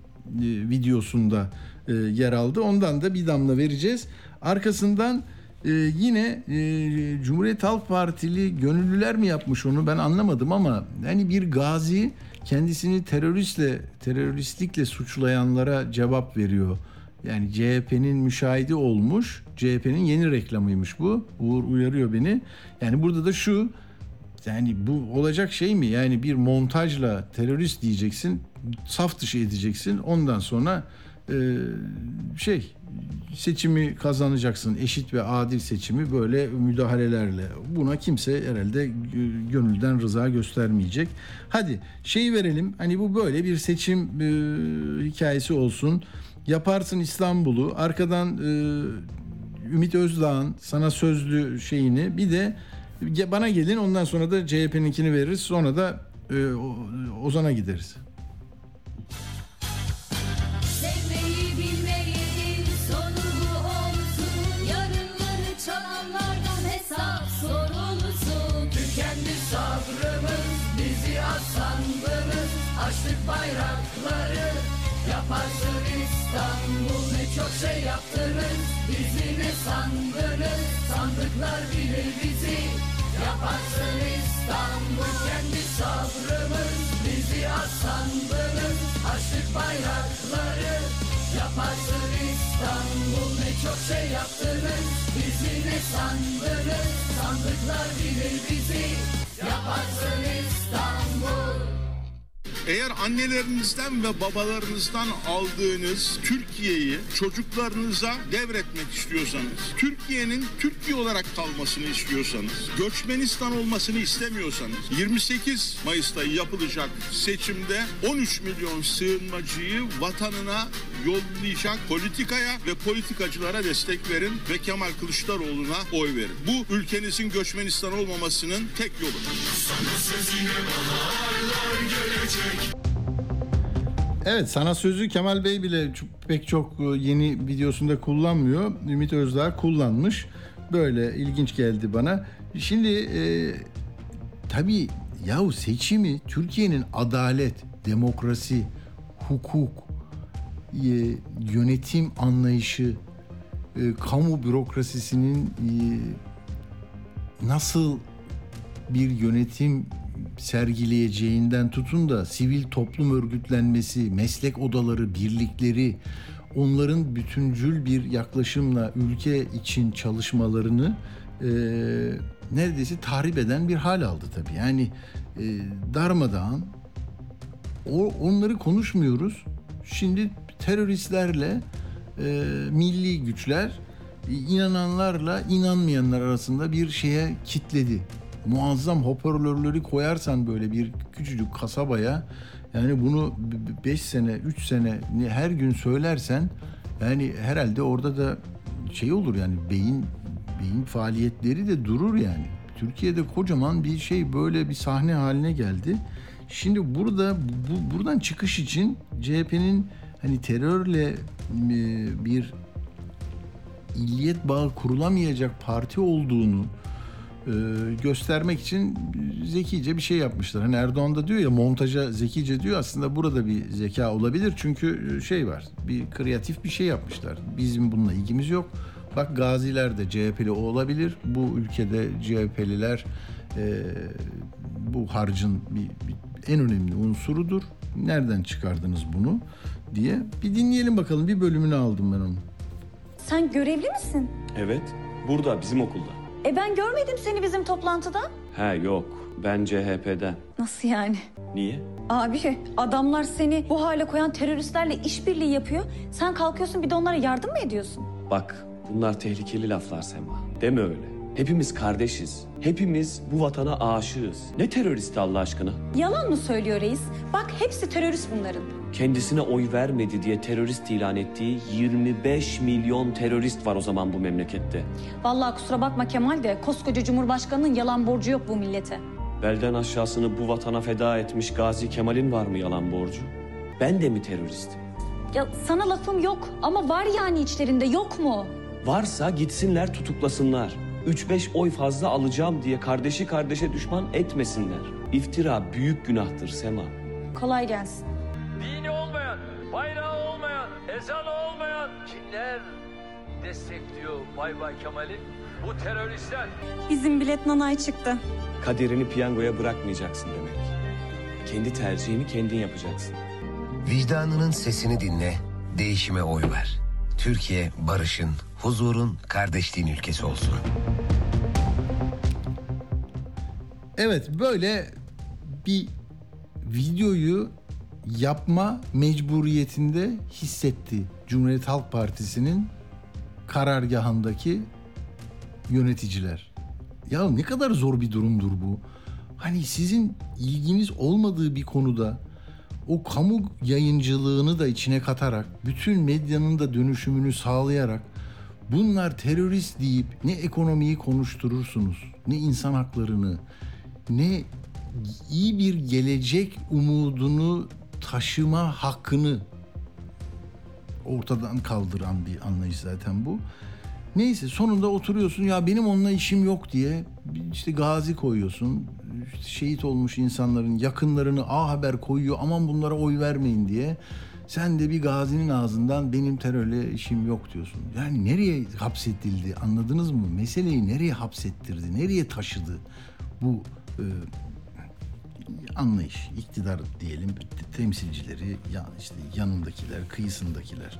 videosunda e, yer aldı. Ondan da bir damla vereceğiz. Arkasından e, yine e, Cumhuriyet Halk Partili gönüllüler mi yapmış onu ben anlamadım ama hani bir gazi kendisini teröristle teröristlikle suçlayanlara cevap veriyor. Yani CHP'nin müşahidi olmuş. CHP'nin yeni reklamıymış bu. Uğur uyarıyor beni. Yani burada da şu yani bu olacak şey mi? Yani bir montajla terörist diyeceksin, saf dışı edeceksin. Ondan sonra e, şey seçimi kazanacaksın. Eşit ve adil seçimi böyle müdahalelerle. Buna kimse herhalde gö- gönülden rıza göstermeyecek. Hadi şeyi verelim. Hani bu böyle bir seçim e, hikayesi olsun. Yaparsın İstanbul'u. Arkadan e, Ümit Özdağ'ın sana sözlü şeyini bir de bana gelin ondan sonra da CHP'ninkini veririz. Sonra da e, Ozan'a gideriz. Bayrakları, yaparsın İstanbul. Ne çok şey yaptınız, bizi ne sandınız? Sandıklar bilir bizi, yaparsın İstanbul. Kendi sabrımız, bizi asandınız. Açtık bayrakları, yaparsın İstanbul. Ne çok şey yaptınız, bizi ne sandınız? Sandıklar bilir bizi, yaparsın İstanbul Eğer annelerinizden ve babalarınızdan aldığınız Türkiye'yi çocuklarınıza devretmek istiyorsanız, Türkiye'nin Türkiye olarak kalmasını istiyorsanız, göçmenistan olmasını istemiyorsanız, 28 Mayıs'ta yapılacak seçimde 13 milyon sığınmacıyı vatanına yollayacak politikaya ve politikacılara destek verin ve Kemal Kılıçdaroğlu'na oy verin. Bu ülkenizin göçmenistan olmamasının tek yolu. Evet sana sözü Kemal Bey bile pek çok e, yeni videosunda kullanmıyor. Ümit Özdağ kullanmış. Böyle ilginç geldi bana. Şimdi e, tabii yahu seçimi Türkiye'nin adalet, demokrasi, hukuk, e, yönetim anlayışı, e, kamu bürokrasisinin e, nasıl bir yönetim sergileyeceğinden tutun da sivil toplum örgütlenmesi, meslek odaları, birlikleri, onların bütüncül bir yaklaşımla ülke için çalışmalarını e, neredeyse tahrip eden bir hal aldı tabii. Yani e, darmadağın o, onları konuşmuyoruz. Şimdi teröristlerle e, milli güçler e, inananlarla inanmayanlar arasında bir şeye kitledi. Muazzam hoparlörleri koyarsan böyle bir küçücük kasabaya yani bunu 5 sene 3 sene ne- her gün söylersen yani herhalde orada da şey olur yani beyin beyin faaliyetleri de durur yani. Türkiye'de kocaman bir şey böyle bir sahne haline geldi. Şimdi burada bu buradan çıkış için CHP'nin hani terörle e, bir illiyet bağı kurulamayacak parti olduğunu göstermek için zekice bir şey yapmışlar. Hani Erdoğan da diyor ya montaja zekice diyor aslında burada bir zeka olabilir. Çünkü şey var bir kreatif bir şey yapmışlar. Bizim bununla ilgimiz yok. Bak gaziler de CHP'li olabilir. Bu ülkede CHP'liler e, bu harcın bir, bir en önemli unsurudur. Nereden çıkardınız bunu diye bir dinleyelim bakalım. Bir bölümünü aldım ben onu. Sen görevli misin? Evet, burada bizim okulda. E ben görmedim seni bizim toplantıda. Ha yok, ben CHP'den. Nasıl yani? Niye? Abi adamlar seni bu hale koyan teröristlerle işbirliği yapıyor. Sen kalkıyorsun bir de onlara yardım mı ediyorsun? Bak, bunlar tehlikeli laflar Sema. Deme öyle. Hepimiz kardeşiz. Hepimiz bu vatana aşığız. Ne teröristi Allah aşkına? Yalan mı söylüyor reis? Bak hepsi terörist bunların. Kendisine oy vermedi diye terörist ilan ettiği 25 milyon terörist var o zaman bu memlekette. Vallahi kusura bakma Kemal de koskoca Cumhurbaşkanı'nın yalan borcu yok bu millete. Belden aşağısını bu vatana feda etmiş Gazi Kemal'in var mı yalan borcu? Ben de mi teröristim? Ya sana lafım yok ama var yani içlerinde yok mu? Varsa gitsinler tutuklasınlar. 3-5 oy fazla alacağım diye kardeşi kardeşe düşman etmesinler. İftira büyük günahtır Sema. Kolay gelsin. Dini olmayan, bayrağı olmayan, ezanı olmayan kimler destekliyor Bay Bay Kemal'i? Bu teröristler. Bizim bilet nanay çıktı. Kaderini piyangoya bırakmayacaksın demek. Kendi tercihini kendin yapacaksın. Vicdanının sesini dinle, değişime oy ver. Türkiye barışın, huzurun, kardeşliğin ülkesi olsun. Evet böyle bir videoyu yapma mecburiyetinde hissetti Cumhuriyet Halk Partisi'nin karargahındaki yöneticiler. Ya ne kadar zor bir durumdur bu. Hani sizin ilginiz olmadığı bir konuda o kamu yayıncılığını da içine katarak, bütün medyanın da dönüşümünü sağlayarak bunlar terörist deyip ne ekonomiyi konuşturursunuz, ne insan haklarını, ne iyi bir gelecek umudunu taşıma hakkını ortadan kaldıran bir anlayış zaten bu. Neyse sonunda oturuyorsun ya benim onunla işim yok diye işte gazi koyuyorsun. İşte şehit olmuş insanların yakınlarını A Haber koyuyor aman bunlara oy vermeyin diye. Sen de bir gazinin ağzından benim terörle işim yok diyorsun. Yani nereye hapsedildi anladınız mı? Meseleyi nereye hapsettirdi, nereye taşıdı bu e, anlayış, iktidar diyelim, temsilcileri, ya işte yanındakiler, kıyısındakiler.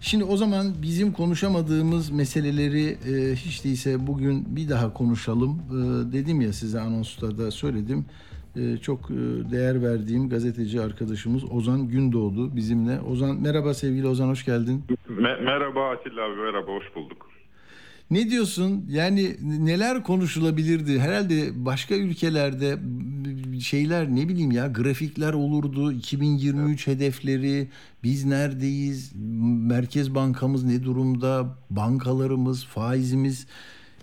Şimdi o zaman bizim konuşamadığımız meseleleri e, hiç değilse bugün bir daha konuşalım. E, dedim ya size anonsta da söyledim. E, çok e, değer verdiğim gazeteci arkadaşımız Ozan Gündoğdu bizimle. Ozan merhaba sevgili Ozan hoş geldin. Me- merhaba Atilla abi merhaba hoş bulduk. Ne diyorsun? Yani neler konuşulabilirdi? Herhalde başka ülkelerde şeyler ne bileyim ya grafikler olurdu. 2023 hedefleri, biz neredeyiz? Merkez Bankamız ne durumda? Bankalarımız, faizimiz.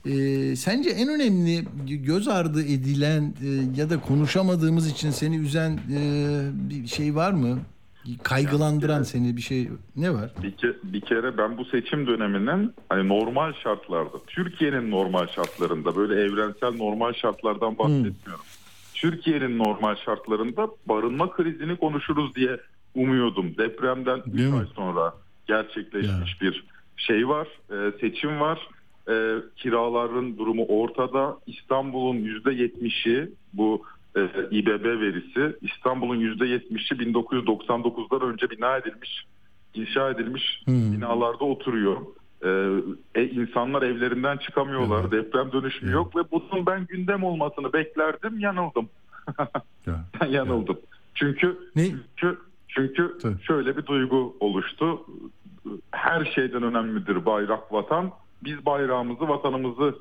Ee, sence en önemli göz ardı edilen e, ya da konuşamadığımız için seni üzen e, bir şey var mı? Kaygılandıran seni bir şey ne var? Bir, ke- bir kere ben bu seçim döneminin hani normal şartlarda, Türkiye'nin normal şartlarında böyle evrensel normal şartlardan bahsetmiyorum. Türkiye'nin normal şartlarında barınma krizini konuşuruz diye umuyordum. Depremden 3 Değil mi? ay sonra gerçekleşmiş bir şey var, e, seçim var. e, kiraların durumu ortada. İstanbul'un %70'i bu e, İBB verisi. İstanbul'un %70'i 1999'dan önce bina edilmiş, inşa edilmiş binalarda oturuyor. E, e, insanlar evlerinden çıkamıyorlar. Deprem dönüşümü yok ve bunun ben gündem olmasını beklerdim. Yanıldım. ben yanıldım. Çünkü çünkü çünkü şöyle bir duygu oluştu. Her şeyden önemlidir bayrak vatan. Biz bayrağımızı, vatanımızı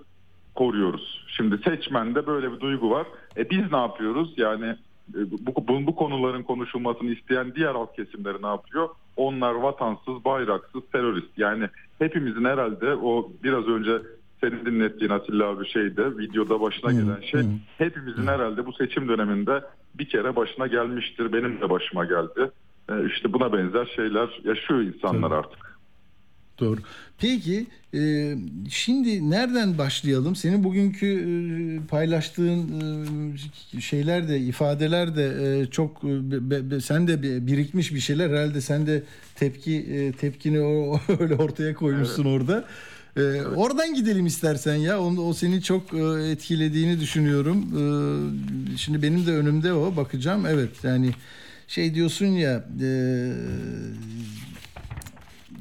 koruyoruz. Şimdi seçmende böyle bir duygu var. E biz ne yapıyoruz? Yani e, bu, bu, bu konuların konuşulmasını isteyen diğer halk kesimleri ne yapıyor? Onlar vatansız, bayraksız, terörist. Yani hepimizin herhalde o biraz önce senin dinlettiğin Atilla abi şeyde videoda başına gelen şey hepimizin herhalde bu seçim döneminde bir kere başına gelmiştir. Benim de başıma geldi. E, işte buna benzer şeyler yaşıyor insanlar artık. Doğru. Peki e, şimdi nereden başlayalım? Senin bugünkü e, paylaştığın e, şeyler de ifadeler de e, çok e, be, be, sen de bir- birikmiş bir şeyler herhalde sen de tepki e, tepkini o, öyle ortaya koymuşsun orada. E, Oradan gidelim istersen ya. Onu, o seni çok e, etkilediğini düşünüyorum. E, şimdi benim de önümde o. Bakacağım. Evet yani şey diyorsun ya e,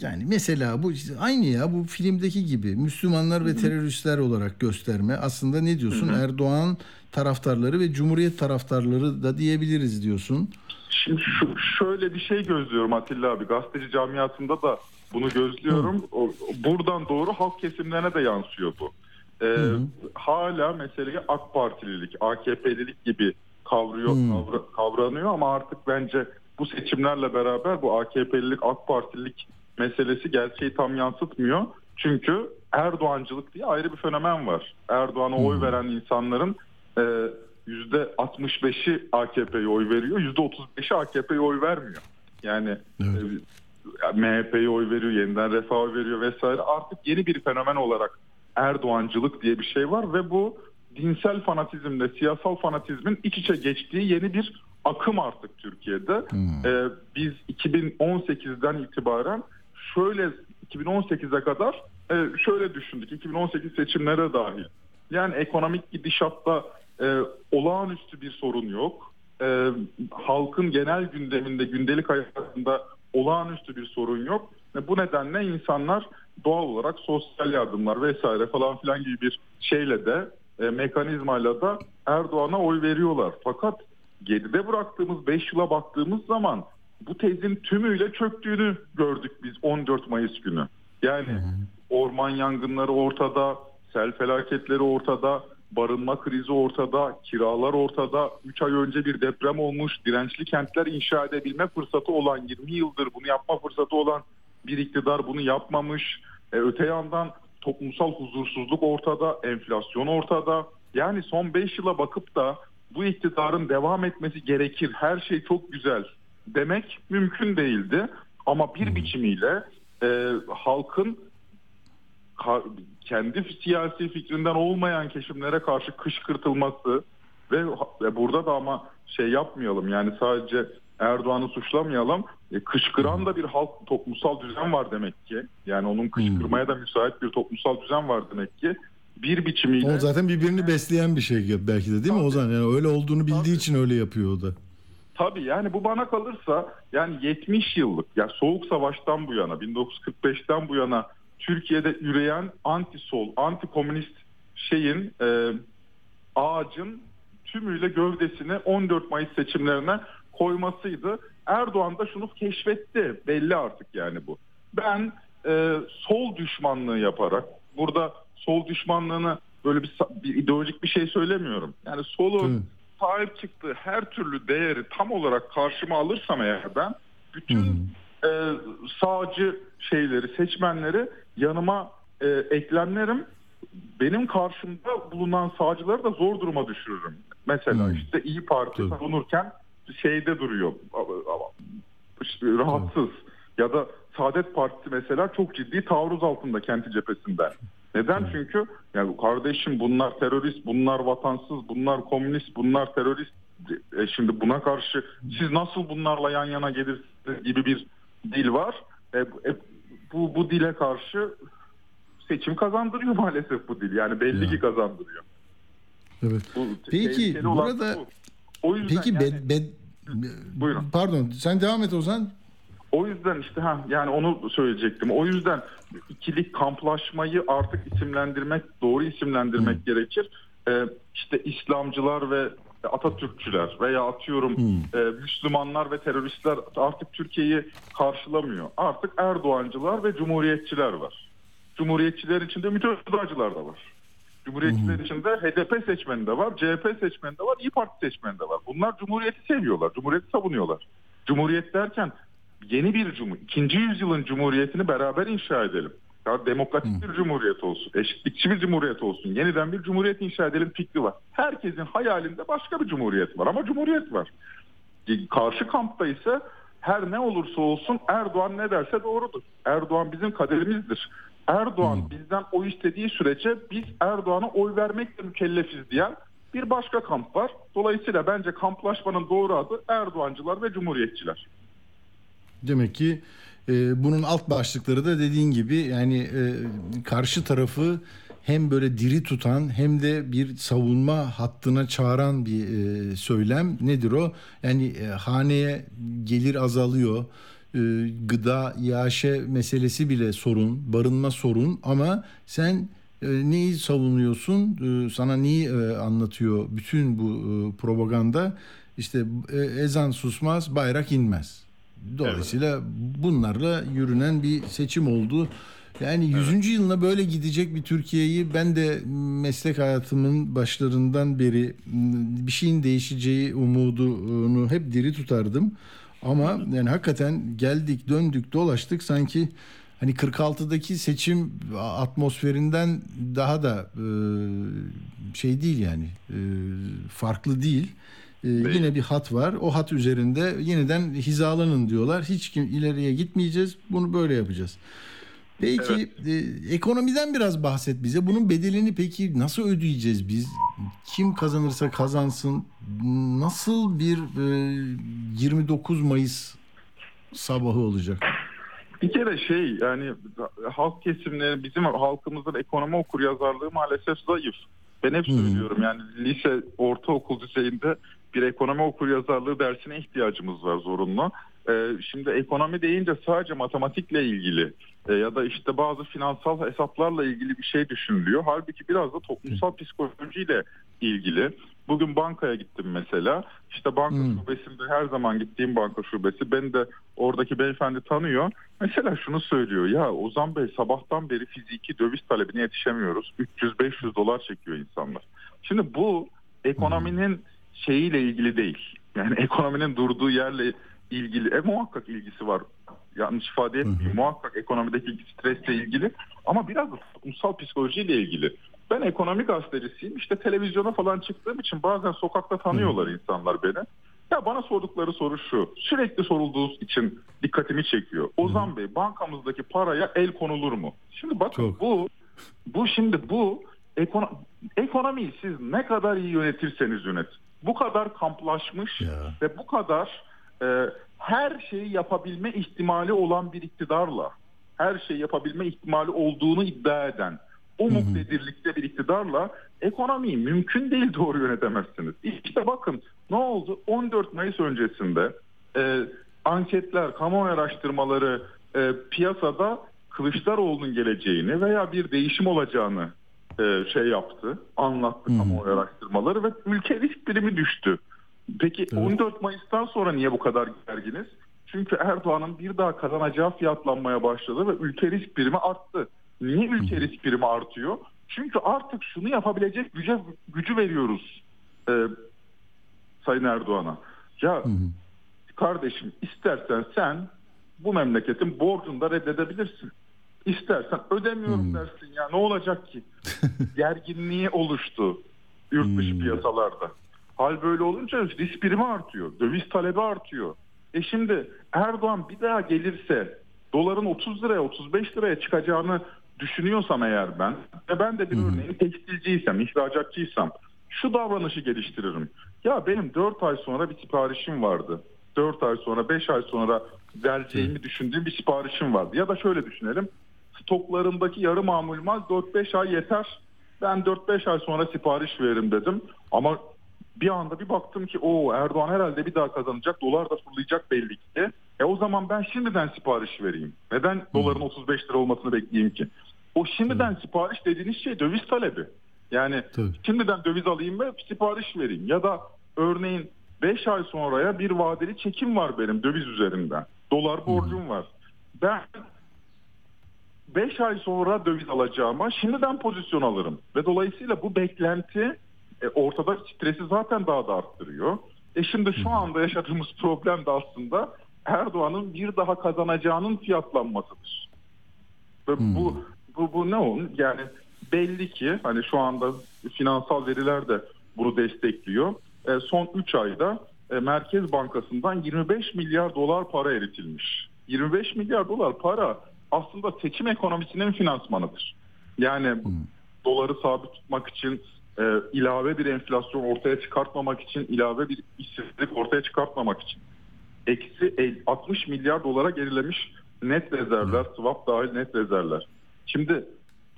yani mesela bu aynı ya bu filmdeki gibi Müslümanlar ve teröristler olarak gösterme. Aslında ne diyorsun? Hı hı. Erdoğan taraftarları ve Cumhuriyet taraftarları da diyebiliriz diyorsun. Şimdi şu, şöyle bir şey gözlüyorum Atilla abi. Gazeteci camiasında da bunu gözlüyorum. O- buradan doğru halk kesimlerine de yansıyor bu. Ee, hala meseleyi AK Partililik, AKP'lilik gibi kavruyor, kavra- kavranıyor ama artık bence bu seçimlerle beraber bu AKP'lilik, AK Partililik meselesi gerçeği tam yansıtmıyor. Çünkü Erdoğancılık diye ayrı bir fenomen var. Erdoğan'a oy veren insanların e, %65'i AKP'ye oy veriyor, %35'i AKP'ye oy vermiyor. Yani e, MHP'ye oy veriyor, yeniden refah oy veriyor vesaire. Artık yeni bir fenomen olarak Erdoğancılık diye bir şey var ve bu dinsel fanatizmle siyasal fanatizmin iç içe geçtiği yeni bir akım artık Türkiye'de. Ee, biz 2018'den itibaren şöyle 2018'e kadar e, şöyle düşündük. 2018 seçimlere dahil. Yani ekonomik gidişatta e, olağanüstü bir sorun yok. E, halkın genel gündeminde, gündelik hayatında olağanüstü bir sorun yok. Ve bu nedenle insanlar doğal olarak sosyal yardımlar vesaire falan filan gibi bir şeyle de e, mekanizmayla da Erdoğan'a oy veriyorlar. Fakat geride bıraktığımız 5 yıla baktığımız zaman bu tezin tümüyle çöktüğünü gördük biz 14 Mayıs günü. Yani orman yangınları ortada, sel felaketleri ortada, barınma krizi ortada, kiralar ortada. 3 ay önce bir deprem olmuş, dirençli kentler inşa edebilme fırsatı olan 20 yıldır bunu yapma fırsatı olan bir iktidar bunu yapmamış. E, öte yandan toplumsal huzursuzluk ortada, enflasyon ortada. Yani son 5 yıla bakıp da bu iktidarın devam etmesi gerekir, her şey çok güzel demek mümkün değildi. Ama bir biçimiyle e, halkın ka- kendi siyasi fikrinden olmayan kesimlere karşı kışkırtılması ve, ve burada da ama şey yapmayalım yani sadece Erdoğan'ı suçlamayalım. E, kışkıran da bir halk toplumsal düzen var demek ki. Yani onun kışkırmaya da müsait bir toplumsal düzen var demek ki. Bir biçimiyle O zaten birbirini besleyen bir şey belki de değil mi Ozan? Yani öyle olduğunu bildiği için öyle yapıyor o da. Tabii yani bu bana kalırsa yani 70 yıllık ya soğuk savaştan bu yana 1945'ten bu yana Türkiye'de üreyen anti sol, anti komünist şeyin e, ağacın tümüyle gövdesini 14 Mayıs seçimlerine koymasıydı. Erdoğan da şunu keşfetti. Belli artık yani bu. Ben e, sol düşmanlığı yaparak burada sol düşmanlığını böyle bir, bir ideolojik bir şey söylemiyorum. Yani solun sahip çıktığı her türlü değeri tam olarak karşıma alırsam eğer ben bütün e, sağcı şeyleri, seçmenleri yanıma e, eklemlerim. Benim karşımda bulunan sağcıları da zor duruma düşürürüm. Mesela işte İyi Parti savunurken şeyde duruyor. işte rahatsız. Ya da Saadet Partisi mesela çok ciddi taarruz altında kenti cephesinden. Neden? Çünkü yani kardeşim bunlar terörist, bunlar vatansız, bunlar komünist, bunlar terörist. E şimdi buna karşı siz nasıl bunlarla yan yana gelirsiniz gibi bir dil var. E, e, bu, bu dile karşı seçim kazandırıyor maalesef bu dil. Yani belli Ya. ki kazandırıyor. Evet. Bu Peki burada bu. o yüzden peki yani- bed, bed, Buyurun. pardon sen devam et Ozan. O yüzden işte ha yani onu söyleyecektim. O yüzden ikili kamplaşmayı artık isimlendirmek, doğru isimlendirmek gerekir. Ee, işte İslamcılar ve Atatürkçüler veya atıyorum e, Müslümanlar ve teröristler artık Türkiye'yi karşılamıyor. Artık Erdoğancılar ve Cumhuriyetçiler var. Cumhuriyetçiler içinde mütevaziler da var. Cumhuriyetçiler içinde HDP seçmeni de var, CHP seçmeni de var, İyi Parti seçmeni de var. Bunlar Cumhuriyeti seviyorlar, Cumhuriyeti savunuyorlar. Cumhuriyet derken yeni bir cumhur, ikinci yüzyılın cumhuriyetini beraber inşa edelim. Ya demokratik bir cumhuriyet olsun, eşitlikçi bir cumhuriyet olsun, yeniden bir cumhuriyet inşa edelim fikri var. Herkesin hayalinde başka bir cumhuriyet var ama cumhuriyet var. Karşı kampta ise her ne olursa olsun Erdoğan ne derse doğrudur. Erdoğan bizim kaderimizdir. Erdoğan bizden o istediği sürece biz Erdoğan'a oy vermekle mükellefiz diyen bir başka kamp var. Dolayısıyla bence kamplaşmanın doğru adı Erdoğancılar ve Cumhuriyetçiler. Demek ki e, bunun alt başlıkları da dediğin gibi yani e, karşı tarafı hem böyle diri tutan hem de bir savunma hattına çağıran bir e, söylem nedir o? Yani e, haneye gelir azalıyor. E, gıda, iaşe meselesi bile sorun, barınma sorun ama sen e, neyi savunuyorsun? E, sana neyi e, anlatıyor bütün bu e, propaganda? İşte e, ezan susmaz, bayrak inmez. Dolayısıyla bunlarla yürünen bir seçim oldu. Yani 100. yılına böyle gidecek bir Türkiye'yi ben de meslek hayatımın başlarından beri bir şeyin değişeceği umudunu hep diri tutardım. Ama yani hakikaten geldik, döndük, dolaştık sanki hani 46'daki seçim atmosferinden daha da e, şey değil yani e, farklı değil. Ee, yine bir hat var. O hat üzerinde yeniden hizalanın diyorlar. Hiç kim ileriye gitmeyeceğiz. Bunu böyle yapacağız. Peki e, ekonomiden biraz bahset bize. Bunun bedelini peki nasıl ödeyeceğiz biz? Kim kazanırsa kazansın. Nasıl bir e, 29 Mayıs sabahı olacak? Bir kere şey yani halk kesimleri bizim halkımızın ekonomi okur yazarlığı maalesef zayıf. Ben hep söylüyorum yani lise ortaokul düzeyinde bir ekonomi okur yazarlığı dersine ihtiyacımız var zorunlu. Ee, şimdi ekonomi deyince sadece matematikle ilgili e, ya da işte bazı finansal hesaplarla ilgili bir şey düşünülüyor. Halbuki biraz da toplumsal psikolojiyle ilgili. Bugün bankaya gittim mesela. İşte banka şubesinde her zaman gittiğim banka şubesi beni de oradaki beyefendi tanıyor. Mesela şunu söylüyor. Ya Ozan Bey sabahtan beri fiziki döviz talebine yetişemiyoruz. 300-500 dolar çekiyor insanlar. Şimdi bu ekonominin şeyiyle ilgili değil. Yani ekonominin durduğu yerle ilgili. E muhakkak ilgisi var. Yanlış ifade etmeyeyim. Muhakkak ekonomideki stresle ilgili. Ama biraz da toplumsal psikolojiyle ilgili. Ben ekonomi gazetecisiyim. İşte televizyona falan çıktığım için bazen sokakta tanıyorlar insanlar beni. Ya bana sordukları soru şu. Sürekli sorulduğu için dikkatimi çekiyor. Ozan Bey bankamızdaki paraya el konulur mu? Şimdi bakın bu bu şimdi bu ekono- ekonomiyi siz ne kadar iyi yönetirseniz yönet. Bu kadar kamplaşmış ve bu kadar e, her şeyi yapabilme ihtimali olan bir iktidarla her şeyi yapabilme ihtimali olduğunu iddia eden o muktedirlikte bir iktidarla ekonomiyi mümkün değil doğru yönetemezsiniz. İşte bakın ne oldu? 14 Mayıs öncesinde e, anketler, kamuoyu araştırmaları e, piyasada Kılıçdaroğlu'nun geleceğini veya bir değişim olacağını e, şey yaptı, anlattı kamuoyu araştırmaları ve ülke risk birimi düştü. Peki 14 Mayıs'tan sonra niye bu kadar gerginiz? Çünkü Erdoğan'ın bir daha kazanacağı fiyatlanmaya başladı ve ülke risk birimi arttı. Niye ülke risk birimi artıyor? Çünkü artık şunu yapabilecek güce, gücü veriyoruz e, Sayın Erdoğan'a. Ya kardeşim istersen sen bu memleketin borcunu da reddedebilirsin. İstersen ödemiyorum dersin ya ne olacak ki? Gerginliği oluştu yurt dışı piyasalarda. Hal böyle olunca risk birimi artıyor. Döviz talebi artıyor. E şimdi Erdoğan bir daha gelirse doların 30 liraya 35 liraya çıkacağını düşünüyorsam eğer ben ve ben de bir örneğin tekstilciysem, ihracatçıysam şu davranışı geliştiririm. Ya benim 4 ay sonra bir siparişim vardı. 4 ay sonra 5 ay sonra vereceğimi düşündüğüm bir siparişim vardı. Ya da şöyle düşünelim. Stoklarındaki yarı mamul mal 4-5 ay yeter. Ben 4-5 ay sonra sipariş veririm dedim. Ama bir anda bir baktım ki o Erdoğan herhalde bir daha kazanacak. Dolar da fırlayacak belli ki. E o zaman ben şimdiden sipariş vereyim. Neden doların 35 lira olmasını bekleyeyim ki? O şimdiden sipariş dediğiniz şey döviz talebi. Yani Tabii. şimdiden döviz alayım ve sipariş vereyim. Ya da örneğin 5 ay sonraya bir vadeli çekim var benim döviz üzerinden. Dolar borcum var. Ben 5 ay sonra döviz alacağıma şimdiden pozisyon alırım. Ve dolayısıyla bu beklenti e, ortada stresi zaten daha da arttırıyor. E şimdi şu anda yaşadığımız problem de aslında Erdoğan'ın bir daha kazanacağının fiyatlanmasıdır. Ve bu, bu, bu ne onun? Yani belli ki hani şu anda finansal veriler de bunu destekliyor. E, son 3 ayda e, Merkez Bankası'ndan 25 milyar dolar para eritilmiş. 25 milyar dolar para aslında seçim ekonomisinin finansmanıdır. Yani doları sabit tutmak için e, ilave bir enflasyon ortaya çıkartmamak için, ilave bir işsizlik ortaya çıkartmamak için eksi el- 60 milyar dolara gerilemiş net rezervler, swap dahil net rezervler. Şimdi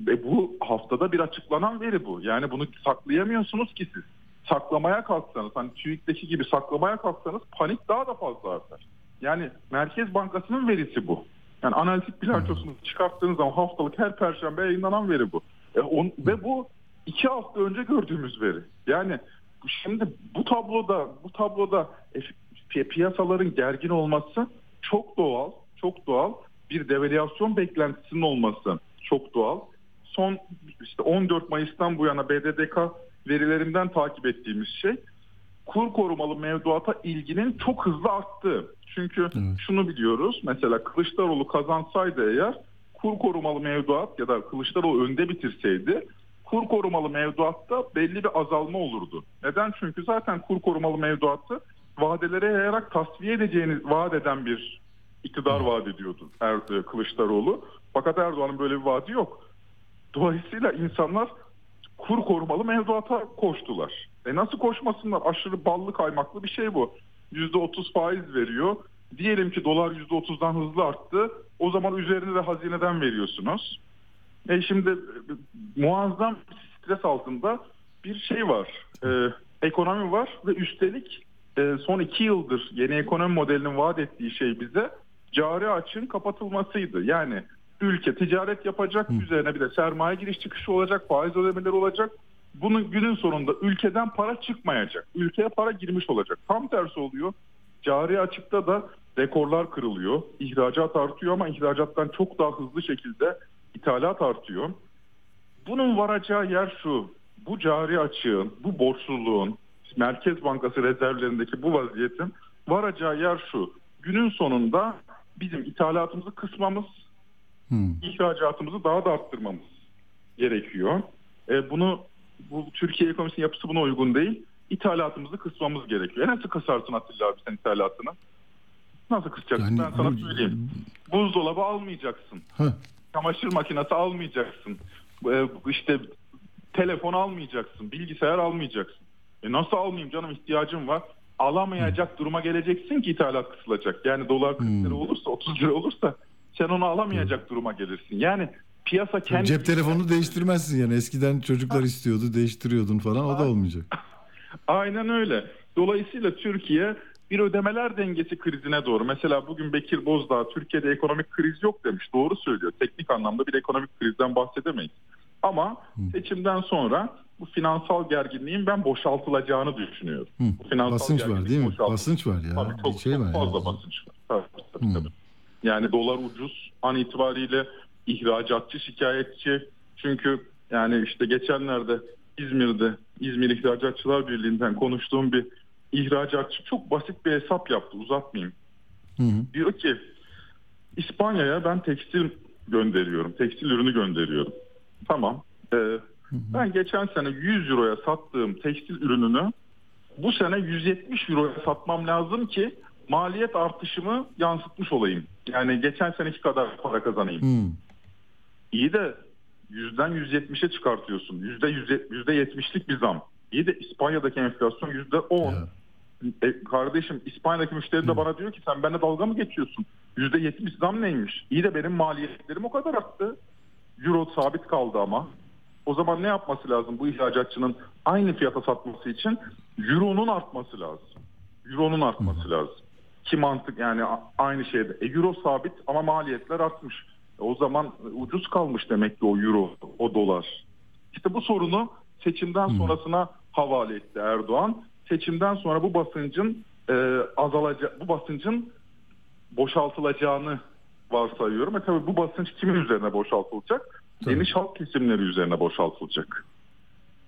e, bu haftada bir açıklanan veri bu. Yani bunu saklayamıyorsunuz ki siz. Saklamaya kalksanız, hani TÜİK'teki gibi saklamaya kalksanız panik daha da fazla artar. Yani Merkez Bankası'nın verisi bu. Yani analitik bilançosunu çıkarttığınız zaman haftalık her perşembe yayınlanan veri bu. E, on, ve bu iki hafta önce gördüğümüz veri. Yani şimdi bu tabloda bu tabloda e, pi- piyasaların gergin olması çok doğal, çok doğal. Bir devalüasyon beklentisinin olması çok doğal. Son işte 14 Mayıs'tan bu yana BDDK verilerinden takip ettiğimiz şey kur korumalı mevduata ilginin çok hızlı arttığı. Çünkü şunu biliyoruz. Mesela Kılıçdaroğlu kazansaydı eğer kur korumalı mevduat ya da Kılıçdaroğlu önde bitirseydi kur korumalı mevduatta belli bir azalma olurdu. Neden? Çünkü zaten kur korumalı mevduatı vadelere yayarak tasfiye edeceğini vaat eden bir iktidar vaat ediyordu er, e, Kılıçdaroğlu. Fakat Erdoğan'ın böyle bir vaadi yok. Dolayısıyla insanlar kur korumalı mevduata koştular. E nasıl koşmasınlar? Aşırı ballı kaymaklı bir şey bu. %30 faiz veriyor. Diyelim ki dolar %30'dan hızlı arttı. O zaman üzerine de hazineden veriyorsunuz. E şimdi muazzam stres altında bir şey var. E, ekonomi var ve üstelik e, son iki yıldır yeni ekonomi modelinin vaat ettiği şey bize cari açığın kapatılmasıydı. Yani ülke ticaret yapacak, üzerine bir de sermaye giriş çıkışı olacak, faiz ödemeleri olacak. Bunun günün sonunda ülkeden para çıkmayacak. Ülkeye para girmiş olacak. Tam tersi oluyor. Cari açıkta da rekorlar kırılıyor. İhracat artıyor ama ihracattan çok daha hızlı şekilde ithalat artıyor. Bunun varacağı yer şu. Bu cari açığın, bu borçluluğun, Merkez Bankası rezervlerindeki bu vaziyetin varacağı yer şu. Günün sonunda bizim ithalatımızı kısmamız, ihracatımızı daha da arttırmamız gerekiyor. E, bunu bu Türkiye ekonomisinin yapısı buna uygun değil. İthalatımızı kısmamız gerekiyor. E nasıl kısarsın Atilla abi sen ithalatını? Nasıl kısacaksın? Yani ben sana bu- söyleyeyim. Buzdolabı almayacaksın. Heh. Çamaşır makinesi almayacaksın. E, işte telefon almayacaksın. Bilgisayar almayacaksın. E nasıl almayayım canım ihtiyacım var. Alamayacak duruma geleceksin ki ithalat kısılacak. Yani dolar 40 lira olursa 30 lira olursa sen onu alamayacak duruma gelirsin. Yani piyasa kendi Cep telefonunu değiştirmezsin yani. Eskiden çocuklar istiyordu, değiştiriyordun falan. O da olmayacak. Aynen öyle. Dolayısıyla Türkiye bir ödemeler dengesi krizine doğru. Mesela bugün Bekir Bozdağ Türkiye'de ekonomik kriz yok demiş. Doğru söylüyor. Teknik anlamda bir ekonomik krizden bahsedemeyiz. Ama seçimden sonra bu finansal gerginliğin ben boşaltılacağını düşünüyorum. Bu finansal Basınç var değil mi? Basınç var ya. Tabii çok, Bir şey çok var fazla yani. basınç var. Tabii, tabii, tabii. Yani dolar ucuz an itibariyle ihracatçı şikayetçi. Çünkü yani işte geçenlerde İzmir'de İzmir İhracatçılar Birliği'nden konuştuğum bir ihracatçı çok basit bir hesap yaptı uzatmayayım. Diyor ki İspanya'ya ben tekstil gönderiyorum. Tekstil ürünü gönderiyorum. Tamam. Ee, ben geçen sene 100 euroya sattığım tekstil ürününü bu sene 170 euroya satmam lazım ki maliyet artışımı yansıtmış olayım. Yani geçen seneki kadar para kazanayım. Hmm. İyi de yüzden 170'e çıkartıyorsun. Yüzde yüzde yetmişlik bir zam. İyi de İspanya'daki enflasyon yüzde 10. E, kardeşim İspanya'daki müşteri de bana diyor ki sen benimle dalga mı geçiyorsun? %70 zam neymiş? İyi de benim maliyetlerim o kadar arttı. Euro sabit kaldı ama. O zaman ne yapması lazım bu ihracatçının aynı fiyata satması için? Euro'nun artması lazım. Euro'nun artması lazım. Ki mantık yani aynı şeyde. E, Euro sabit ama maliyetler artmış. E, o zaman ucuz kalmış demek ki o Euro, o dolar. İşte bu sorunu seçimden sonrasına havale etti Erdoğan. Seçimden sonra bu basıncın e, azalacak, bu basıncın boşaltılacağını varsayıyorum. E tabii bu basınç kimin üzerine boşaltılacak? Geniş halk kesimleri üzerine boşaltılacak.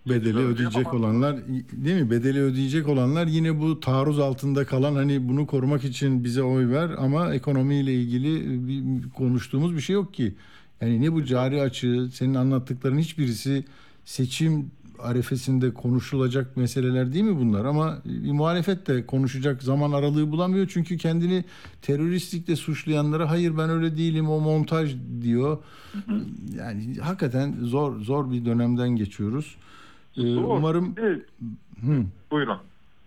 Bedeli ödeyecek olanlar değil mi? Bedeli ödeyecek olanlar yine bu taarruz altında kalan hani bunu korumak için bize oy ver ama ekonomiyle ilgili bir konuştuğumuz bir şey yok ki. Yani ne bu cari açığı senin anlattıkların hiçbirisi seçim arefesinde konuşulacak meseleler değil mi bunlar? Ama bir muhalefet de konuşacak zaman aralığı bulamıyor. Çünkü kendini teröristlikle suçlayanlara hayır ben öyle değilim o montaj diyor. Yani hakikaten zor zor bir dönemden geçiyoruz. Ee, Doğru. umarım Bir de- Hı. Buyurun.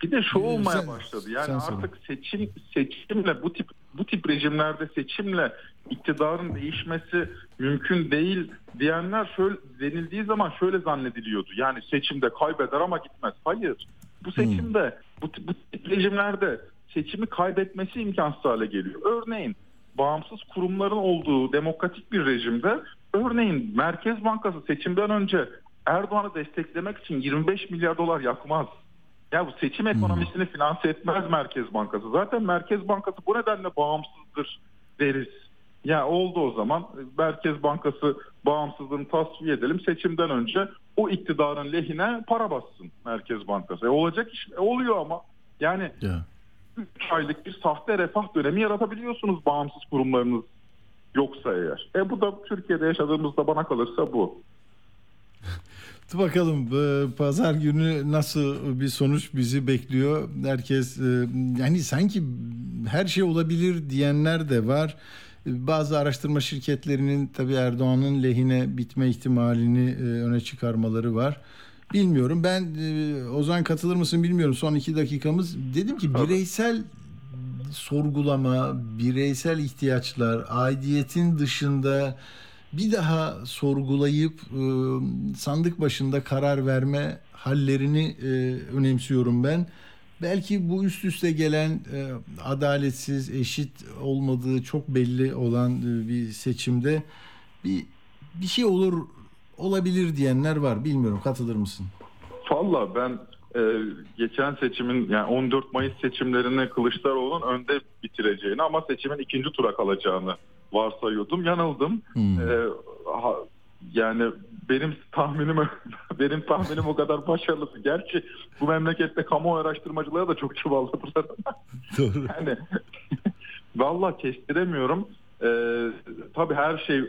Bir de şu Ee, olmaya sen- başladı. Yani sen artık seçim seçimle bu tip bu tip rejimlerde seçimle iktidarın değişmesi mümkün değil diyenler şöyle denildiği zaman şöyle zannediliyordu. Yani seçimde kaybeder ama gitmez. Hayır. Bu seçimde bu, tip- bu tip rejimlerde seçimi kaybetmesi imkansız hale geliyor. Örneğin bağımsız kurumların olduğu demokratik bir rejimde örneğin Merkez Bankası seçimden önce Erdoğan'ı desteklemek için 25 milyar dolar yakmaz. Ya bu seçim ekonomisini finanse etmez Merkez Bankası. Zaten Merkez Bankası bu nedenle bağımsızdır deriz. Ya oldu o zaman Merkez Bankası bağımsızlığını tasfiye edelim. Seçimden önce o iktidarın lehine para bassın Merkez Bankası. E olacak iş e oluyor ama. Yani Ya. 3 aylık bir sahte refah dönemi yaratabiliyorsunuz bağımsız kurumlarınız yoksa eğer. E bu da Türkiye'de yaşadığımızda bana kalırsa bu. Bakalım e, pazar günü nasıl bir sonuç bizi bekliyor. Herkes e, yani sanki her şey olabilir diyenler de var. E, Bazı araştırma şirketlerinin tabii Erdoğan'ın lehine bitme ihtimalini öne çıkarmaları var. Bilmiyorum ben Ozan katılır mısın bilmiyorum son iki dakikamız. Dedim ki bireysel sorgulama, bireysel ihtiyaçlar, aidiyetin dışında bir daha sorgulayıp e, sandık başında karar verme hallerini e, önemsiyorum ben. Belki bu üst üste gelen e, adaletsiz, eşit olmadığı çok belli olan e, bir seçimde bir bir şey olur olabilir diyenler var. Bilmiyorum katılır mısın? Valla ben e, geçen seçimin yani 14 Mayıs seçimlerini Kılıçdaroğlu'nun önde bitireceğini ama seçimin ikinci tura kalacağını varsayıyordum. Yanıldım. E, ha- yani benim tahminim benim tahminim o kadar başarılı. Gerçi bu memlekette kamu araştırmacıları da çok çuvalladılar. Doğru. Yani valla kestiremiyorum. E, tabii her şey